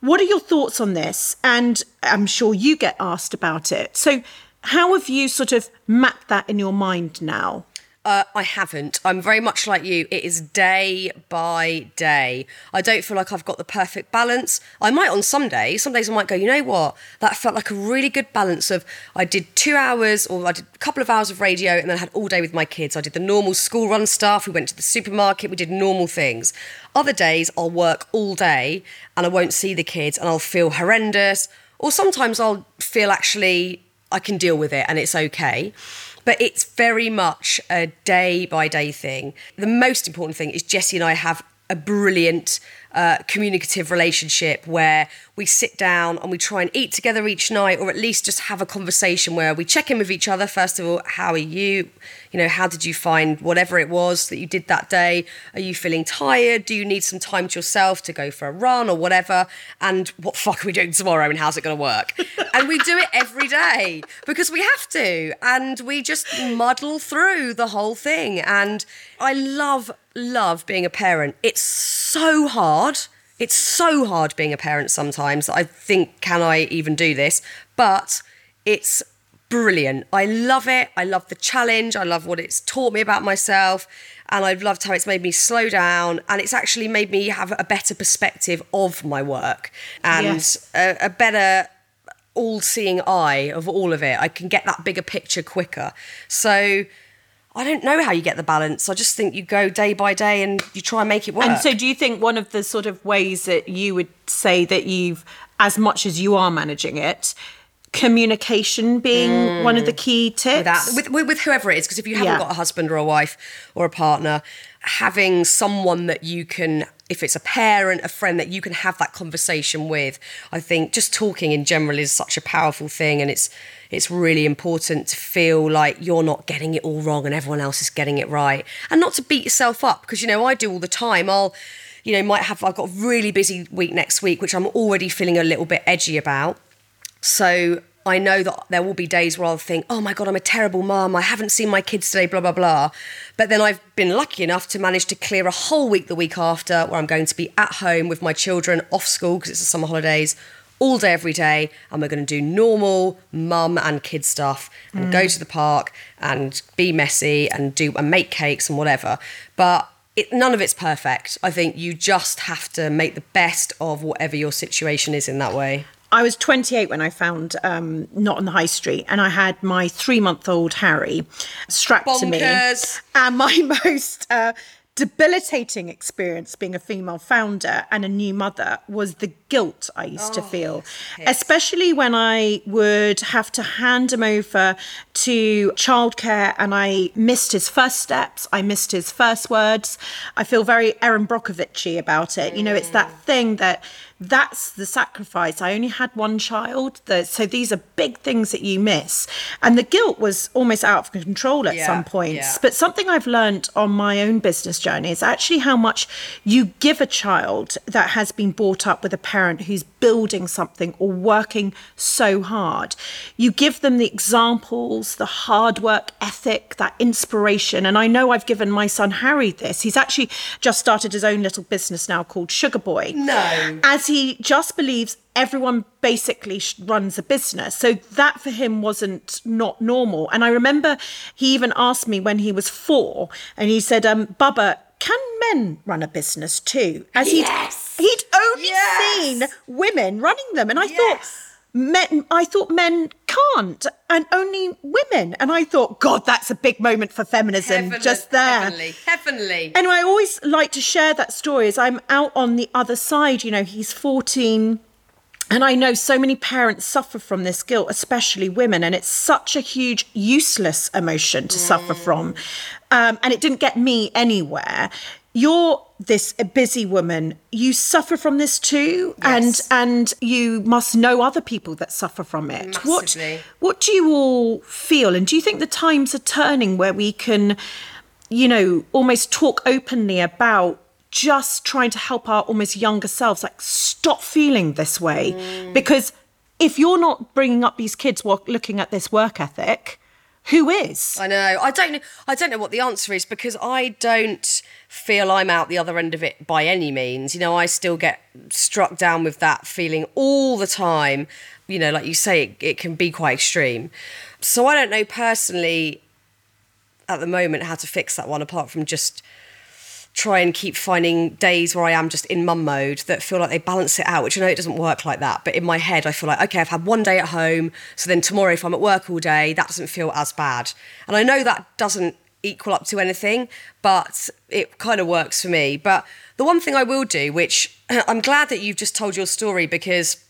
what are your thoughts on this? And I'm sure you get asked about it. So, how have you sort of mapped that in your mind now? Uh, I haven't. I'm very much like you. It is day by day. I don't feel like I've got the perfect balance. I might on some days. Some days I might go, you know what? That felt like a really good balance of I did two hours or I did a couple of hours of radio and then I had all day with my kids. I did the normal school run stuff. We went to the supermarket. We did normal things. Other days I'll work all day and I won't see the kids and I'll feel horrendous. Or sometimes I'll feel actually I can deal with it and it's okay. But it's very much a day by day thing. The most important thing is Jesse and I have a brilliant uh, communicative relationship where we sit down and we try and eat together each night, or at least just have a conversation where we check in with each other. First of all, how are you? You know, how did you find whatever it was that you did that day? Are you feeling tired? Do you need some time to yourself to go for a run or whatever? And what fuck are we doing tomorrow and how's it going to work? and we do it every day because we have to. And we just muddle through the whole thing. And I love, love being a parent. It's so hard. It's so hard being a parent sometimes. I think, can I even do this? But it's brilliant. I love it. I love the challenge. I love what it's taught me about myself. And I've loved how it's made me slow down and it's actually made me have a better perspective of my work and Yes. a, a better all seeing eye of all of it. I can get that bigger picture quicker. So I don't know how you get the balance. I just think you go day by day and you try and make it work. And so, do you think one of the sort of ways that you would say that you've, as much as you are managing it, communication being mm. one of the key tips? that with, with, with whoever it is because if you haven't Yeah. got a husband or a wife or a partner having someone that you can if it's a parent a friend that you can have that conversation with i think just talking in general is such a powerful thing and it's it's really important to feel like you're not getting it all wrong and everyone else is getting it right and not to beat yourself up because you know i do all the time i'll you know might have i've got a really busy week next week which i'm already feeling a little bit edgy about so I know that there will be days where I'll think, oh my God, I'm a terrible mum. I haven't seen my kids today, blah, blah, blah. But then I've been lucky enough to manage to clear a whole week the week after where I'm going to be at home with my children off school because it's the summer holidays all day, every day. And we're going to do normal mum and kid stuff and go to the park and be messy and do and make cakes and whatever. But it, none of it's perfect. I think you just have to make the best of whatever your situation is in that way. I was 28 when I found um, Not on the High Street, and I had my three month old Harry strapped to me. And my most uh, debilitating experience being a female founder and a new mother was the guilt I used to oh, feel, especially when I would have to hand him over to childcare and I missed his first steps, I missed his first words. I feel very Erin Brockovich about it. You know, it's that mm. thing that that's the sacrifice. I only had one child, so these are big things that you miss. And the guilt was almost out of control at Yeah, some points. yeah. But something I've learned on my own business journey is actually how much you give a child that has been brought up with a parent who's building something or working so hard. You give them the examples, the hard work ethic, that inspiration. And I know I've given my son Harry this. He's actually just started his own little business now called Sugar Boy. No. As he just believes everyone basically runs a business. So that for him wasn't not normal. And I remember he even asked me when he was four and he said, um, Bubba, can men run a business too? As Yes. He'd only Yes. seen women running them. And I Yes. thought, men, I thought men can't and only women. And I thought, God, that's a big moment for feminism Heavenly- just there. Heavenly. Heavenly. And I always like to share that story as I'm out on the other side. You know, he's 14. And I know so many parents suffer from this guilt, especially women, and it's such a huge, useless emotion to suffer from. Um, and it didn't get me anywhere. You're this busy woman. You suffer from this too, Yes. and and you must know other people that suffer from it. What what do you all feel, and do you think the times are turning where we can, you know, almost talk openly about just trying to help our almost younger selves like stop feeling this way Mm. because if you're not bringing up these kids while looking at this work ethic who is I know. I don't know. I don't know what the answer is because I don't feel I'm out the other end of it by any means. You know, I still get struck down with that feeling all the time. You know, like you say, it, it can be quite extreme. So I don't know personally at the moment how to fix that one apart from just try and keep finding days where I am just in mum mode that feel like they balance it out, which I know it doesn't work like that. But in my head, I feel like, okay, I've had one day at home. So then tomorrow, if I'm at work all day, that doesn't feel as bad. And I know that doesn't equal up to anything, but it kind of works for me. But the one thing I will do, which I'm glad that you've just told your story because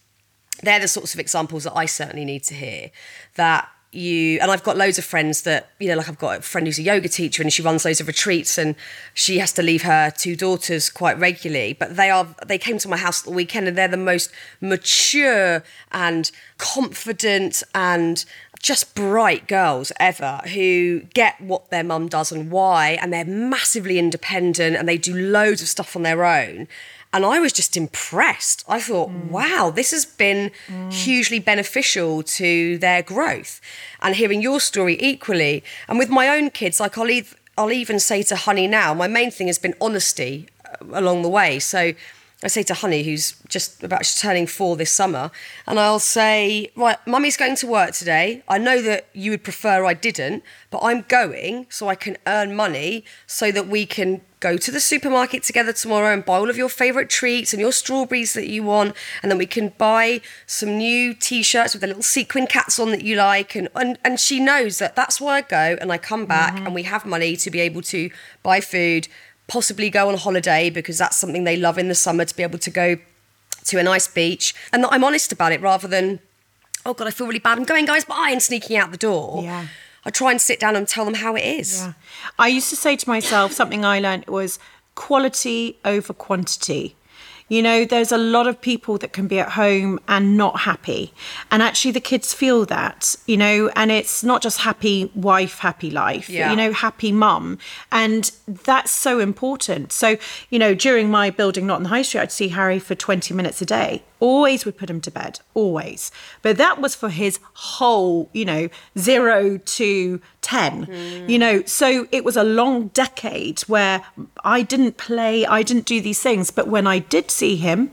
they're the sorts of examples that I certainly need to hear. That you and I've got loads of friends that you know, like I've got a friend who's a yoga teacher and she runs loads of retreats and she has to leave her two daughters quite regularly. But they are they came to my house the weekend and they're the most mature and confident and just bright girls ever who get what their mum does and why, and they're massively independent and they do loads of stuff on their own. And I was just impressed. I thought, wow, this has been hugely beneficial to their growth. And hearing your story equally, and with my own kids, like I'll, ev- I'll even say to Honey now, my main thing has been honesty uh, along the way. So I say to Honey, who's just about turning four this summer, and I'll say, Right, mummy's going to work today. I know that you would prefer I didn't, but I'm going so I can earn money so that we can go to the supermarket together tomorrow and buy all of your favourite treats and your strawberries that you want. And then we can buy some new t shirts with the little sequin cats on that you like. And, and, and she knows that that's where I go and I come back mm-hmm. and we have money to be able to buy food possibly go on holiday because that's something they love in the summer to be able to go to a nice beach and that I'm honest about it rather than oh god I feel really bad I'm going guys bye and sneaking out the door Yeah. I try and sit down and tell them how it is Yeah. I used to say to myself something I learned was quality over quantity. You know, there's a lot of people that can be at home and not happy. And actually, the kids feel that, you know, and it's not just happy wife, happy life, Yeah. you know, happy mum. And that's so important. So, you know, during my building not in the high street, I'd see Harry for 20 minutes a day. Always would put him to bed, always. But that was for his whole, you know, zero to 10, hmm. you know. So it was a long decade where I didn't play, I didn't do these things. But when I did see him,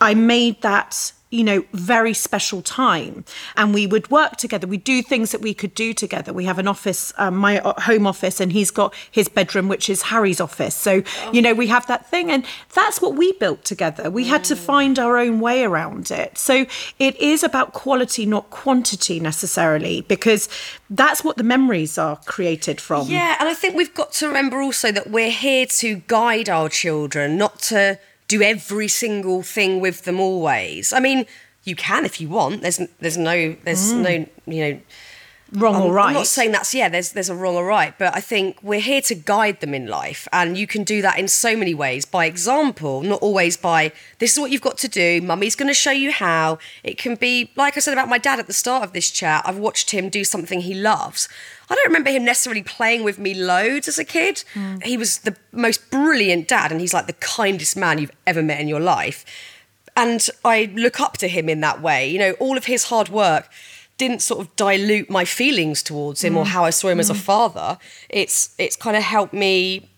I made that you know, very special time. And we would work together. We do things that we could do together. We have an office, um, my uh, home office, and he's got his bedroom, which is Harry's office. So, you know, we have that thing. And that's what we built together. We had to find our own way around it. So it is about quality, not quantity necessarily, because that's what the memories are created from. Yeah, and I think we've got to remember also that we're here to guide our children, not to do every single thing with them always. I mean, you can if you want. There's there's no there's mm. no you know Wrong I'm, or right. I'm not saying that's yeah. There's there's a wrong or right, but I think we're here to guide them in life, and you can do that in so many ways. By example, not always by this is what you've got to do. Mummy's going to show you how. It can be like I said about my dad at the start of this chat. I've watched him do something he loves. I don't remember him necessarily playing with me loads as a kid. Hmm. He was the most brilliant dad, and he's like the kindest man you've ever met in your life and I look up to him in that way. You know, all of his hard work didn't sort of dilute my feelings towards him or mm. how I saw him as a mm. father. It's it's kind of helped me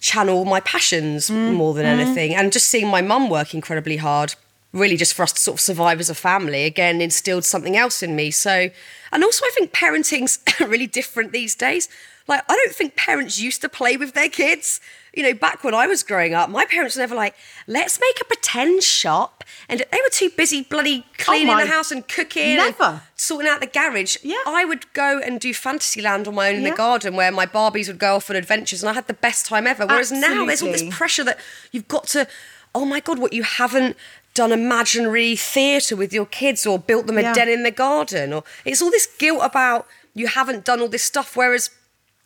channel my passions mm. more than anything, and just seeing my mum work incredibly hard. Really, just for us to sort of survive as a family again instilled something else in me. So, and also I think parenting's really different these days. Like, I don't think parents used to play with their kids. You know, back when I was growing up, my parents were never like, let's make a pretend shop. And they were too busy bloody oh cleaning my- the house and cooking. Never. And sorting out the garage. Yeah. I would go and do Fantasyland on my own in Yeah. the garden where my Barbies would go off on adventures and I had the best time ever. Whereas now there's all this pressure that you've got to, oh my God, what you haven't done imaginary theatre with your kids or built them a Yeah. den in the garden or it's all this guilt about you haven't done all this stuff. Whereas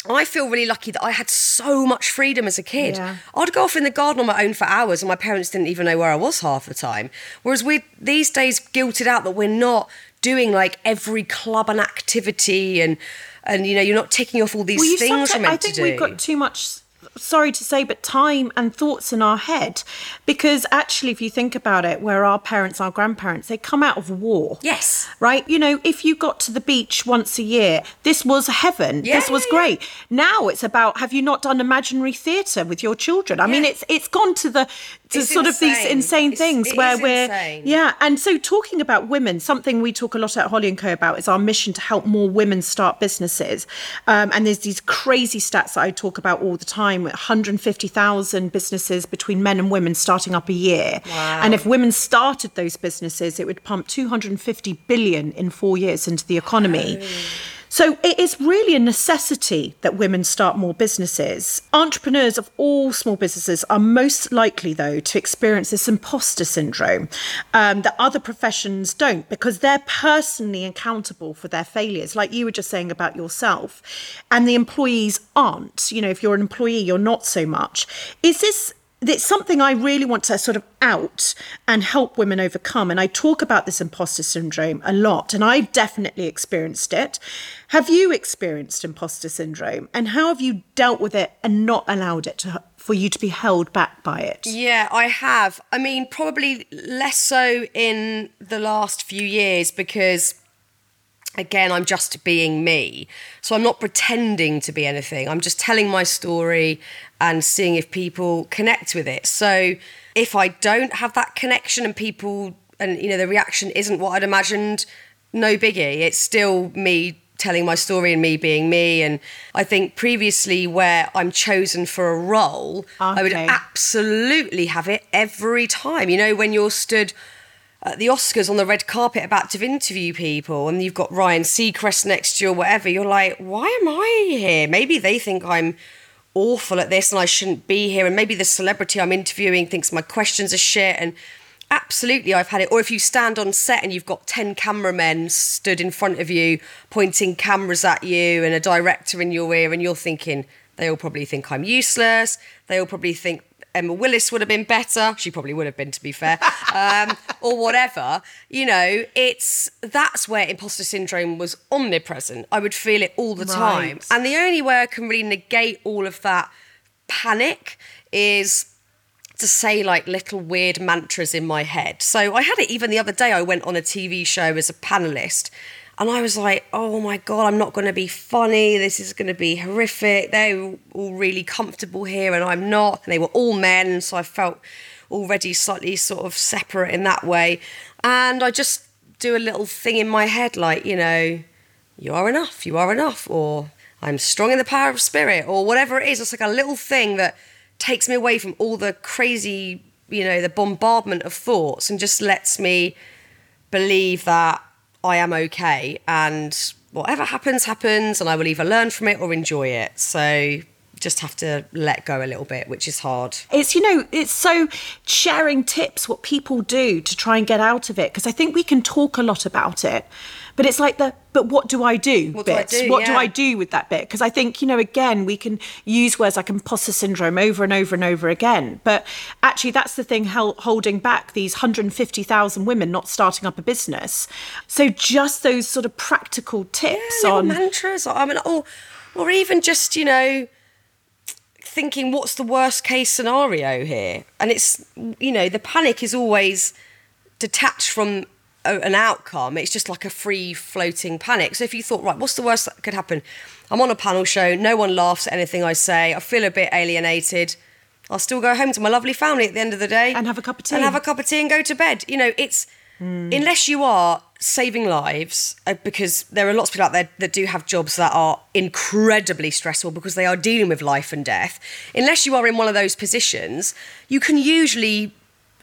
I feel really lucky that I had so much freedom as a kid. Yeah. I'd go off in the garden on my own for hours, and my parents didn't even know where I was half the time. Whereas we these days guilted out that we're not doing like every club and activity, and and you know you're not ticking off all these Well, things I think we've got too much. Sorry to say, but time and thoughts in our head, because actually, if you think about it, where our parents, our grandparents, they come out of war. Yes. Right. You know, if you got to the beach once a year, this was heaven. Yeah, this was yeah, yeah. great. Now it's about have you not done imaginary theatre with your children? I mean, it's it's gone to the to It's sort of these insane. insane It's- things where we're insane. yeah. And so talking about women, something we talk a lot at Holly and Co about is our mission to help more women start businesses. Um, and there's these crazy stats that I talk about all the time: 150,000 businesses between men and women starting up a year. Wow. And if women started those businesses, it would pump 250 billion in four years into the economy. So it is really a necessity that women start more businesses. Entrepreneurs of all small businesses are most likely, though, to experience this imposter syndrome um, that other professions don't because they're personally accountable for their failures, like you were just saying about yourself. And the employees aren't. You know, if you're an employee, you're not so much. Is this it's something I really want to sort of out and help women overcome. And I talk about this imposter syndrome a lot, and I've definitely experienced it. Have you experienced imposter syndrome? And how have you dealt with it and not allowed it to, for you to be held back by it? Yeah, I have. I mean, probably less so in the last few years because, again, I'm just being me. So I'm not pretending to be anything. I'm just telling my story and seeing if people connect with it. So if I don't have that connection and people, and you know, the reaction isn't what I'd imagined, no biggie. It's still me telling my story and me being me. And I think previously, where I'm chosen for a role, I would absolutely have it every time. You know, when you're stood at the Oscars on the red carpet about to interview people and you've got Ryan Seacrest next to you or whatever, you're like, why am I here? Maybe they think I'm awful at this and I shouldn't be here. And maybe the celebrity I'm interviewing thinks my questions are shit. And absolutely, I've had it. Or if you stand on set and you've got 10 cameramen stood in front of you, pointing cameras at you and a director in your ear, and you're thinking, they all probably think I'm useless. They all probably think Emma Willis would have been better. She probably would have been, to be fair, um, or whatever. You know, it's that's where imposter syndrome was omnipresent. I would feel it all the time, and the only way I can really negate all of that panic is to say like little weird mantras in my head. So I had it even the other day. I went on a TV show as a panelist. And I was like, oh my God, I'm not going to be funny. This is going to be horrific. They're all really comfortable here and I'm not. And they were all men. So I felt already slightly sort of separate in that way. And I just do a little thing in my head like, you know, you are enough, you are enough, or I'm strong in the power of spirit, or whatever it is. It's like a little thing that takes me away from all the crazy, you know, the bombardment of thoughts and just lets me believe that I am okay and whatever happens, happens, and I will either learn from it or enjoy it. So just have to let go a little bit, which is hard. It's, you know, it's so sharing tips, what people do to try and get out of it. Because I think we can talk a lot about it, but it's like the, but what do I do? What do I do? What do I do with that bit? Because I think, you know, again, we can use words like imposter syndrome over and over and over again. But actually, that's the thing holding back these 150,000 women not starting up a business. So just those sort of practical tips little on. mantras or, I mean, or, or even just, you know, thinking what's the worst case scenario here? And it's, you know, the panic is always detached from a, an outcome. It's just like a free floating panic. So if you thought, right, what's the worst that could happen? I'm on a panel show, no one laughs at anything I say, I feel a bit alienated. I'll still go home to my lovely family at the end of the day And have a cup of tea. And have a cup of tea and go to bed. You know, it's unless you are saving lives, uh, because there are lots of people out there that do have jobs that are incredibly stressful because they are dealing with life and death. Unless you are in one of those positions, you can usually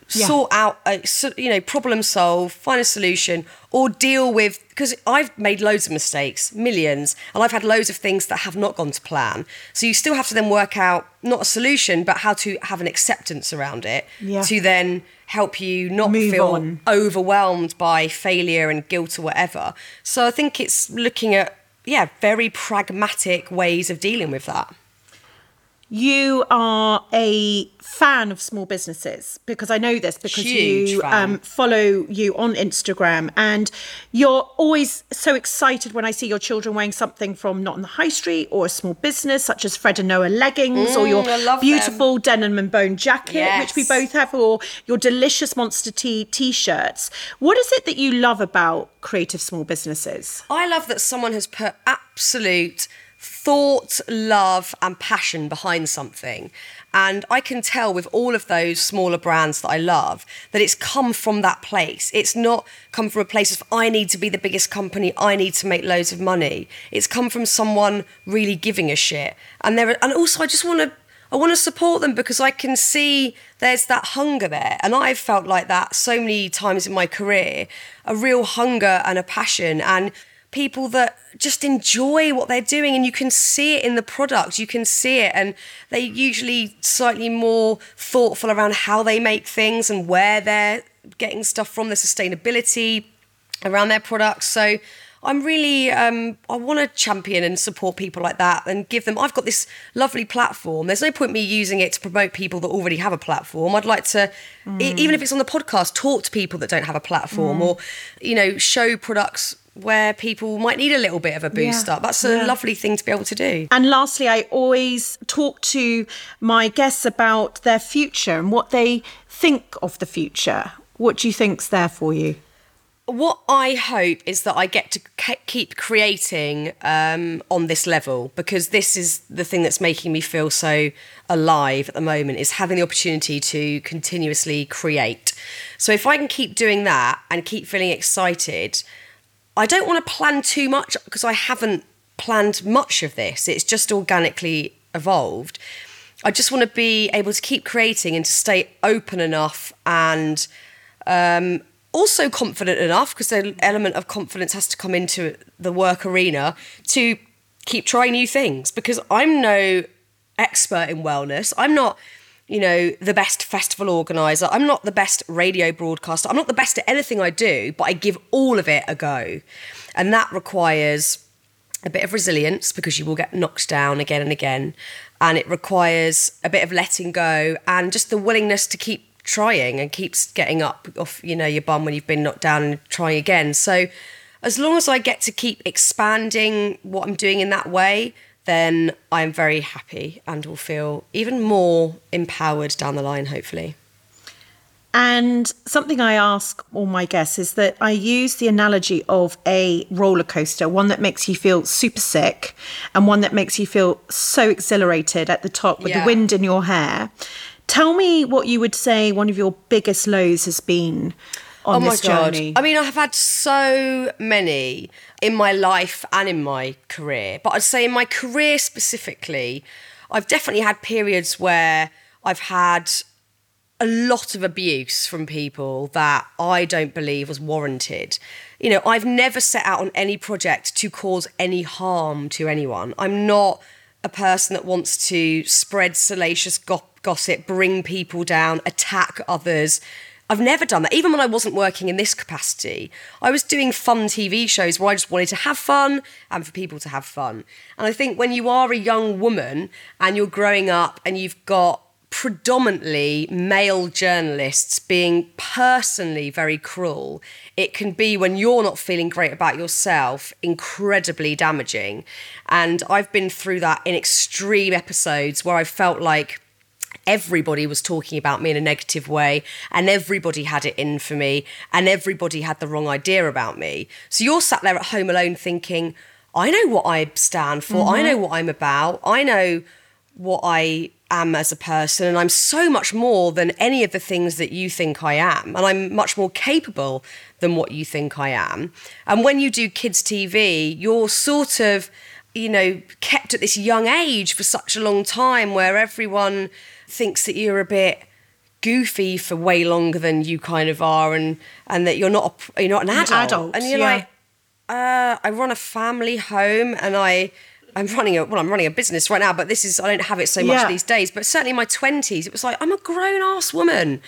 Yeah. sort out a you know problem solve find a solution or deal with because i've made loads of mistakes millions and i've had loads of things that have not gone to plan so you still have to then work out not a solution but how to have an acceptance around it Yeah. to then help you not Move feel on. overwhelmed by failure and guilt or whatever so i think it's looking at yeah very pragmatic ways of dealing with that You are a fan of small businesses because I know this because Huge you um, follow you on Instagram and you're always so excited when I see your children wearing something from not on the high street or a small business such as Fred and Noah leggings or your Mm, I love beautiful denim and bone jacket, which we both have, or your delicious Monster Tea t-shirts. What is it that you love about creative small businesses? I love that someone has put absolute thought, love, and passion behind something. And I can tell with all of those smaller brands that I love that it's come from that place. It's not come from a place of, I need to be the biggest company, I need to make loads of money. It's come from someone really giving a shit. And there, and also, I just want to. I want to support them because I can see there's that hunger there. And I've felt like that so many times in my career a real hunger and a passion, and people that just enjoy what they're doing. And you can see it in the product, you can see it. And they're usually slightly more thoughtful around how they make things and where they're getting stuff from, the sustainability around their products. So I'm really, um, I want to champion and support people like that and give them. I've got this lovely platform. There's no point me using it to promote people that already have a platform. I'd like to, e- even if it's on the podcast, talk to people that don't have a platform or, you know, show products where people might need a little bit of a boost Yeah, up. That's a yeah. lovely thing to be able to do. And lastly, I always talk to my guests about their future and what they think of the future. What do you think's there for you? what I hope is that I get to keep creating um, on this level because this is the thing that's making me feel so alive at the moment is having the opportunity to continuously create. So if I can keep doing that and keep feeling excited, I don't want to plan too much because I haven't planned much of this. It's just organically evolved. I just want to be able to keep creating and to stay open enough and um, also confident enough because the element of confidence has to come into the work arena to keep trying new things because I'm no expert in wellness. I'm not, you know, the best festival organizer. I'm not the best radio broadcaster. I'm not the best at anything I do, but I give all of it a go. And that requires a bit of resilience because you will get knocked down again and again. And it requires a bit of letting go and just the willingness to keep trying and keeps getting up off, you know, your bum when you've been knocked down and trying again. So as long as I get to keep expanding what I'm doing in that way, then I'm very happy and will feel even more empowered down the line, hopefully. And something I ask all my guests is that I use the analogy of a roller coaster, one that makes you feel super sick and one that makes you feel so exhilarated at the top with Yeah. the wind in your hair. Tell me what you would say one of your biggest lows has been on oh this journey. I mean, I have had so many in my life and in my career, but I'd say in my career specifically, I've definitely had periods where I've had a lot of abuse from people that I don't believe was warranted. You know, I've never set out on any project to cause any harm to anyone. I'm not a person that wants to spread salacious go- gossip, bring people down, attack others. I've never done that. Even when I wasn't working in this capacity, I was doing fun TV shows where I just wanted to have fun and for people to have fun. And I think when you are a young woman and you're growing up and you've got predominantly male journalists being personally very cruel, it can be when you're not feeling great about yourself incredibly damaging. And I've been through that in extreme episodes where I felt like everybody was talking about me in a negative way and everybody had it in for me and everybody had the wrong idea about me. So you're sat there at home alone thinking, I know what I stand for, I mm-hmm. know what I'm about, I know what I am as a person, and I'm so much more than any of the things that you think I am, and I'm much more capable than what you think I am. And when you do kids' TV, you're sort of, you know, kept at this young age for such a long time where everyone thinks that you're a bit goofy for way longer than you kind of are and and that you're not a, you're not an adult, adult, and you're yeah. like uh, I run a family home and I I'm running a well I'm running a business right now but this is I don't have it so much Yeah. these days but certainly in my 20s it was like I'm a grown ass woman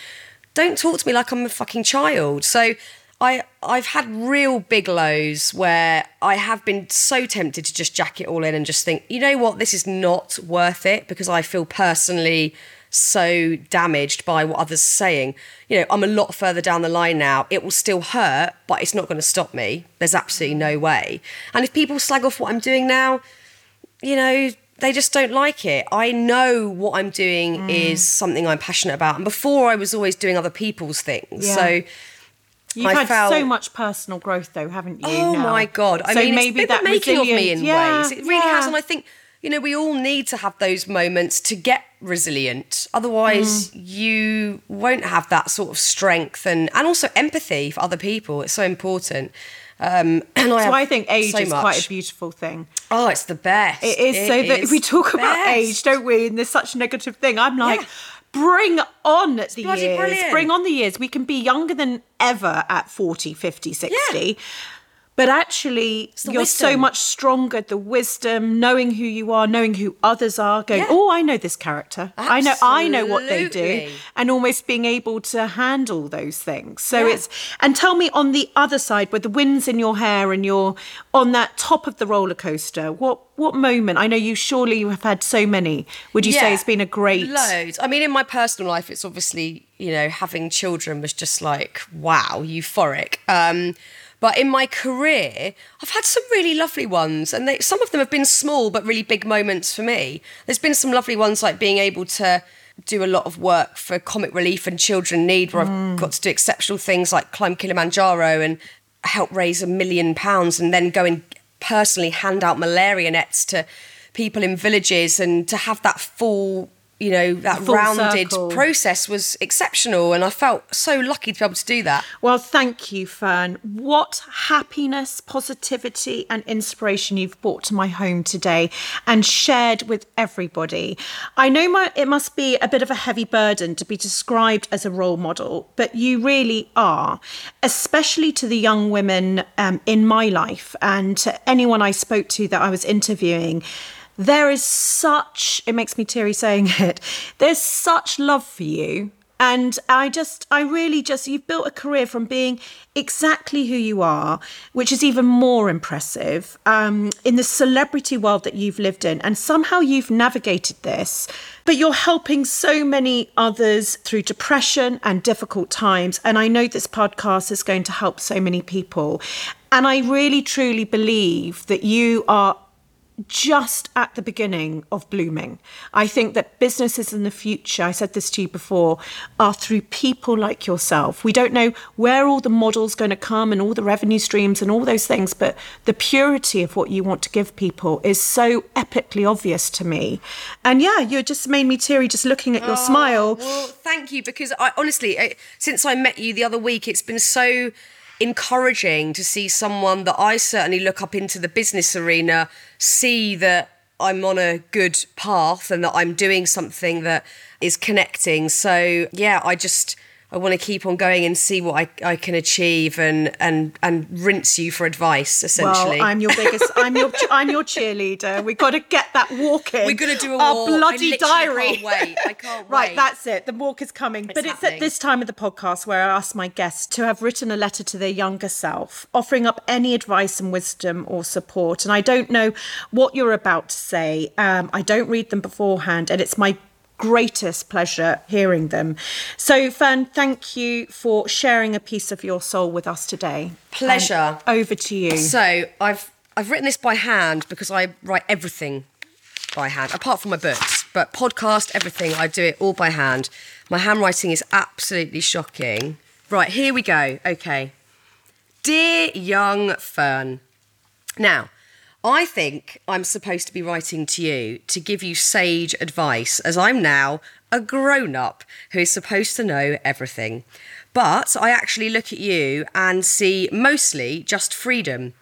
don't talk to me like I'm a fucking child so I I've had real big lows where I have been so tempted to just jack it all in and just think you know what this is not worth it because I feel personally so damaged by what others are saying. You know, I'm a lot further down the line now. It will still hurt, but it's not going to stop me. There's absolutely no way. And if people slag off what I'm doing now, you know, they just don't like it. I know what I'm doing Mm. is something I'm passionate about. And before I was always doing other people's things. Yeah. So You've I had felt- so much personal growth, though, haven't you? Oh now? my god! I so mean, maybe it's been that the making of me in yeah, ways. It really yeah. has, and I think you know we all need to have those moments to get resilient. Otherwise, Mm. you won't have that sort of strength and and also empathy for other people. It's so important. Um, and I So I think age so is much. quite a beautiful thing. Oh, it's the best. It is so that is we talk about age, don't we? And there's such a negative thing. I'm like, Yeah. Bring on the years. brilliant. Bring on the years. We can be younger than ever at 40, 50, 60. But actually, you're so much stronger. The wisdom, knowing who you are, knowing who others are, going, Yeah. oh, I know this character. I know, I know what they do, and almost being able to handle those things. So Yeah. it's and tell me on the other side, where the winds in your hair and you're on that top of the roller coaster. What what moment? I know you surely you have had so many. Would you say it's been a great? loads. I mean, in my personal life, it's obviously you know having children was just like wow, euphoric. Um, but in my career, I've had some really lovely ones, and they, some of them have been small but really big moments for me. There's been some lovely ones like being able to do a lot of work for Comic Relief and Children Need, where I've mm. got to do exceptional things like climb Kilimanjaro and help raise a million pounds, and then go and personally hand out malaria nets to people in villages, and to have that full, you know, that full rounded circle. process was exceptional, and I felt so lucky to be able to do that. Well, thank you, Fearne. What happiness, positivity, and inspiration you've brought to my home today and shared with everybody. I know my, it must be a bit of a heavy burden to be described as a role model, but you really are, especially to the young women um, in my life and to anyone I spoke to that I was interviewing. There is such, it makes me teary saying it, there's such love for you. And I just, I really just, you've built a career from being exactly who you are, which is even more impressive um, in the celebrity world that you've lived in. And somehow you've navigated this, but you're helping so many others through depression and difficult times. And I know this podcast is going to help so many people. And I really, truly believe that you are just at the beginning of blooming. I think that businesses in the future, I said this to you before, are through people like yourself. We don't know where all the models going to come and all the revenue streams and all those things, but the purity of what you want to give people is so epically obvious to me. And yeah, you just made me teary just looking at your oh, smile. Well, thank you because I honestly, I, since I met you the other week, it's been so encouraging to see someone that I certainly look up into the business arena see that I'm on a good path and that I'm doing something that is connecting. So yeah, I just I want to keep on going and see what I, I can achieve and and and rinse you for advice essentially. Well, I'm your biggest. I'm your. I'm your cheerleader. We've got to get that walk in. We're gonna do a Our walk. Bloody diary. can't wait. I can't right, wait. that's it. The walk is coming. but it's at this time of the podcast where I ask my guests to have written a letter to their younger self, offering up any advice and wisdom or support. And I don't know what you're about to say. Um, I don't read them beforehand, and it's my greatest pleasure hearing them. So, Fearne, thank you for sharing a piece of your soul with us today. Pleasure. And over to you. So I've I've written this by hand because I write everything by hand, apart from my books. But podcast, everything, I do it all by hand. My handwriting is absolutely shocking. Right, here we go. Okay. Dear young Fearne. Now, I think I'm supposed to be writing to you to give you sage advice, as I'm now a grown up who is supposed to know everything. But I actually look at you and see mostly just freedom.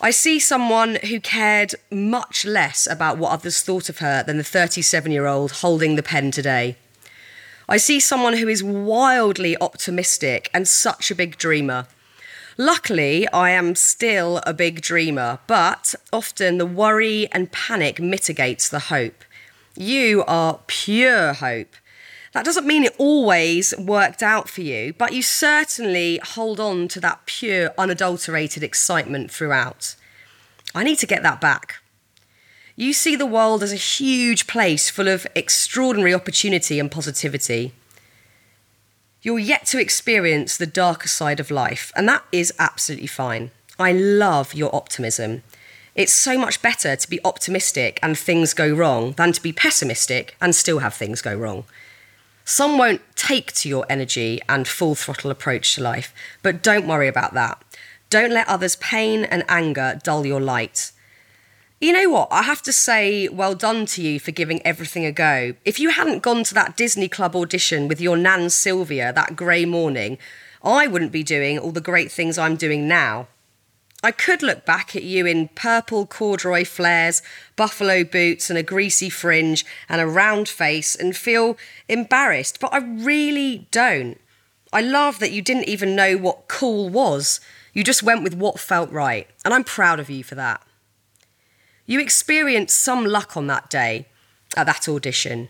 I see someone who cared much less about what others thought of her than the 37 year old holding the pen today. I see someone who is wildly optimistic and such a big dreamer. Luckily, I am still a big dreamer, but often the worry and panic mitigates the hope. You are pure hope. That doesn't mean it always worked out for you, but you certainly hold on to that pure, unadulterated excitement throughout. I need to get that back. You see the world as a huge place full of extraordinary opportunity and positivity. You're yet to experience the darker side of life, and that is absolutely fine. I love your optimism. It's so much better to be optimistic and things go wrong than to be pessimistic and still have things go wrong. Some won't take to your energy and full throttle approach to life, but don't worry about that. Don't let others' pain and anger dull your light. You know what? I have to say, well done to you for giving everything a go. If you hadn't gone to that Disney Club audition with your Nan Sylvia that grey morning, I wouldn't be doing all the great things I'm doing now. I could look back at you in purple corduroy flares, buffalo boots, and a greasy fringe, and a round face, and feel embarrassed, but I really don't. I love that you didn't even know what cool was. You just went with what felt right, and I'm proud of you for that. You experienced some luck on that day, at that audition,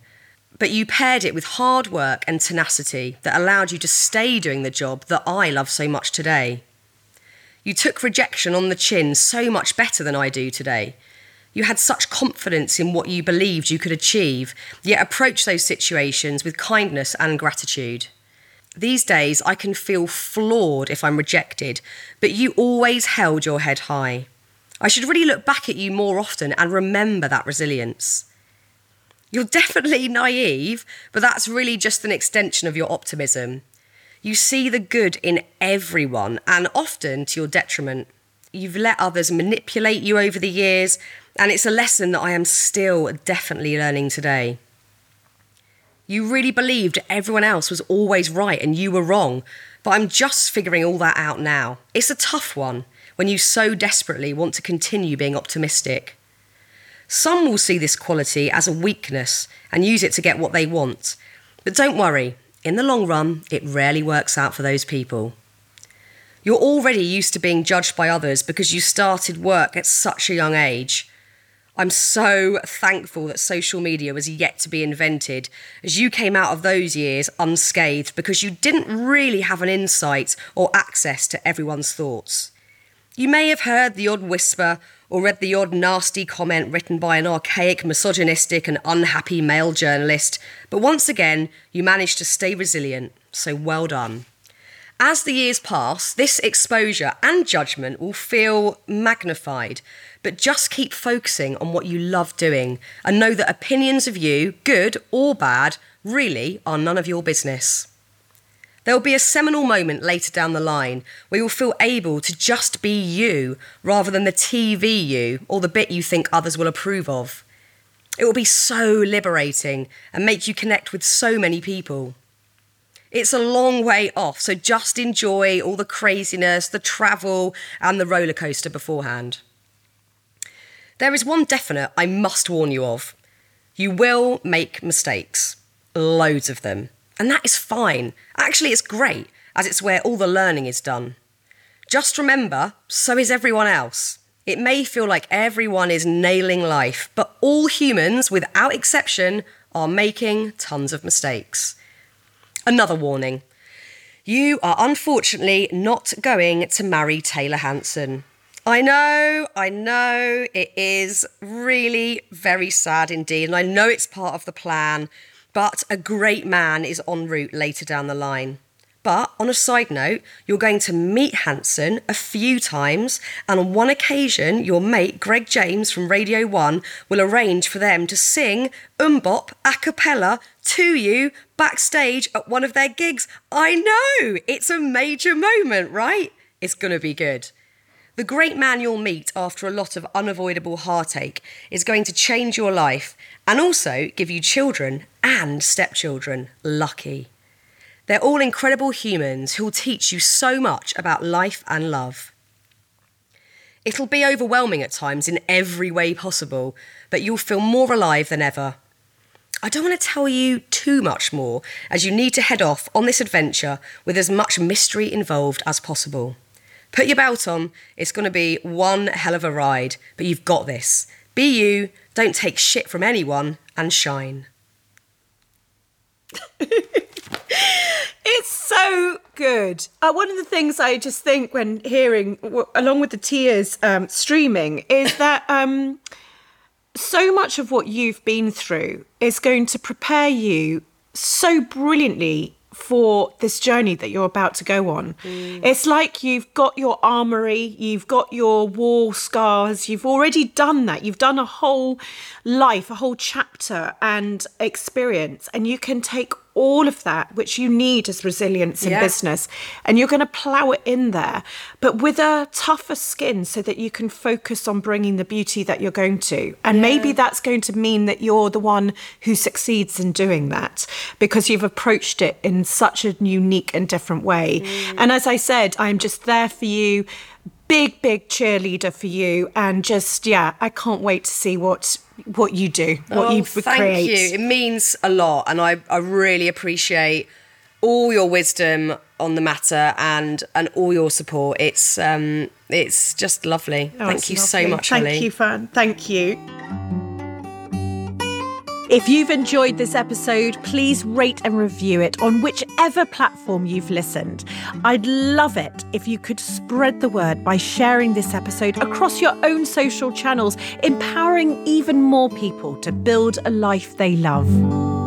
but you paired it with hard work and tenacity that allowed you to stay doing the job that I love so much today. You took rejection on the chin so much better than I do today. You had such confidence in what you believed you could achieve, yet approached those situations with kindness and gratitude. These days, I can feel flawed if I'm rejected, but you always held your head high. I should really look back at you more often and remember that resilience. You're definitely naive, but that's really just an extension of your optimism. You see the good in everyone and often to your detriment. You've let others manipulate you over the years, and it's a lesson that I am still definitely learning today. You really believed everyone else was always right and you were wrong, but I'm just figuring all that out now. It's a tough one when you so desperately want to continue being optimistic. Some will see this quality as a weakness and use it to get what they want. But don't worry, in the long run, it rarely works out for those people. You're already used to being judged by others because you started work at such a young age. I'm so thankful that social media was yet to be invented, as you came out of those years unscathed because you didn't really have an insight or access to everyone's thoughts. You may have heard the odd whisper or read the odd nasty comment written by an archaic, misogynistic, and unhappy male journalist, but once again, you managed to stay resilient, so well done. As the years pass, this exposure and judgment will feel magnified, but just keep focusing on what you love doing and know that opinions of you, good or bad, really are none of your business. There will be a seminal moment later down the line where you'll feel able to just be you rather than the TV you or the bit you think others will approve of. It will be so liberating and make you connect with so many people. It's a long way off, so just enjoy all the craziness, the travel, and the roller coaster beforehand. There is one definite I must warn you of. You will make mistakes, loads of them. And that is fine. Actually, it's great, as it's where all the learning is done. Just remember, so is everyone else. It may feel like everyone is nailing life, but all humans, without exception, are making tons of mistakes. Another warning you are unfortunately not going to marry Taylor Hanson. I know, I know, it is really very sad indeed, and I know it's part of the plan, but a great man is en route later down the line. But on a side note, you're going to meet Hanson a few times, and on one occasion, your mate Greg James from Radio 1 will arrange for them to sing MMMBop a cappella to you backstage at one of their gigs. I know! It's a major moment, right? It's gonna be good. The great man you'll meet after a lot of unavoidable heartache is going to change your life and also give you children and stepchildren. Lucky. They're all incredible humans who'll teach you so much about life and love. It'll be overwhelming at times in every way possible, but you'll feel more alive than ever. I don't want to tell you too much more, as you need to head off on this adventure with as much mystery involved as possible. Put your belt on, it's going to be one hell of a ride, but you've got this. Be you, don't take shit from anyone, and shine. It's so good. Uh, one of the things I just think when hearing, w- along with the tears um, streaming, is that um, so much of what you've been through is going to prepare you so brilliantly for this journey that you're about to go on. Mm. It's like you've got your armory, you've got your war scars, you've already done that. You've done a whole life, a whole chapter and experience, and you can take all of that which you need as resilience in Yeah. business. And you're going to plow it in there but with a tougher skin so that you can focus on bringing the beauty that you're going to. And maybe that's going to mean that you're the one who succeeds in doing that because you've approached it in such a unique and different way. Mm. And as i said i'm just there for you big big cheerleader for you and just yeah i can't wait to see what what you do what Oh, you thank you. It means a lot, and I, I really appreciate all your wisdom on the matter and and all your support. It's um it's just lovely. Oh, thank you so much, Thank you, Fran. Thank you. If you've enjoyed this episode, please rate and review it on whichever platform you've listened. I'd love it if you could spread the word by sharing this episode across your own social channels, empowering even more people to build a life they love.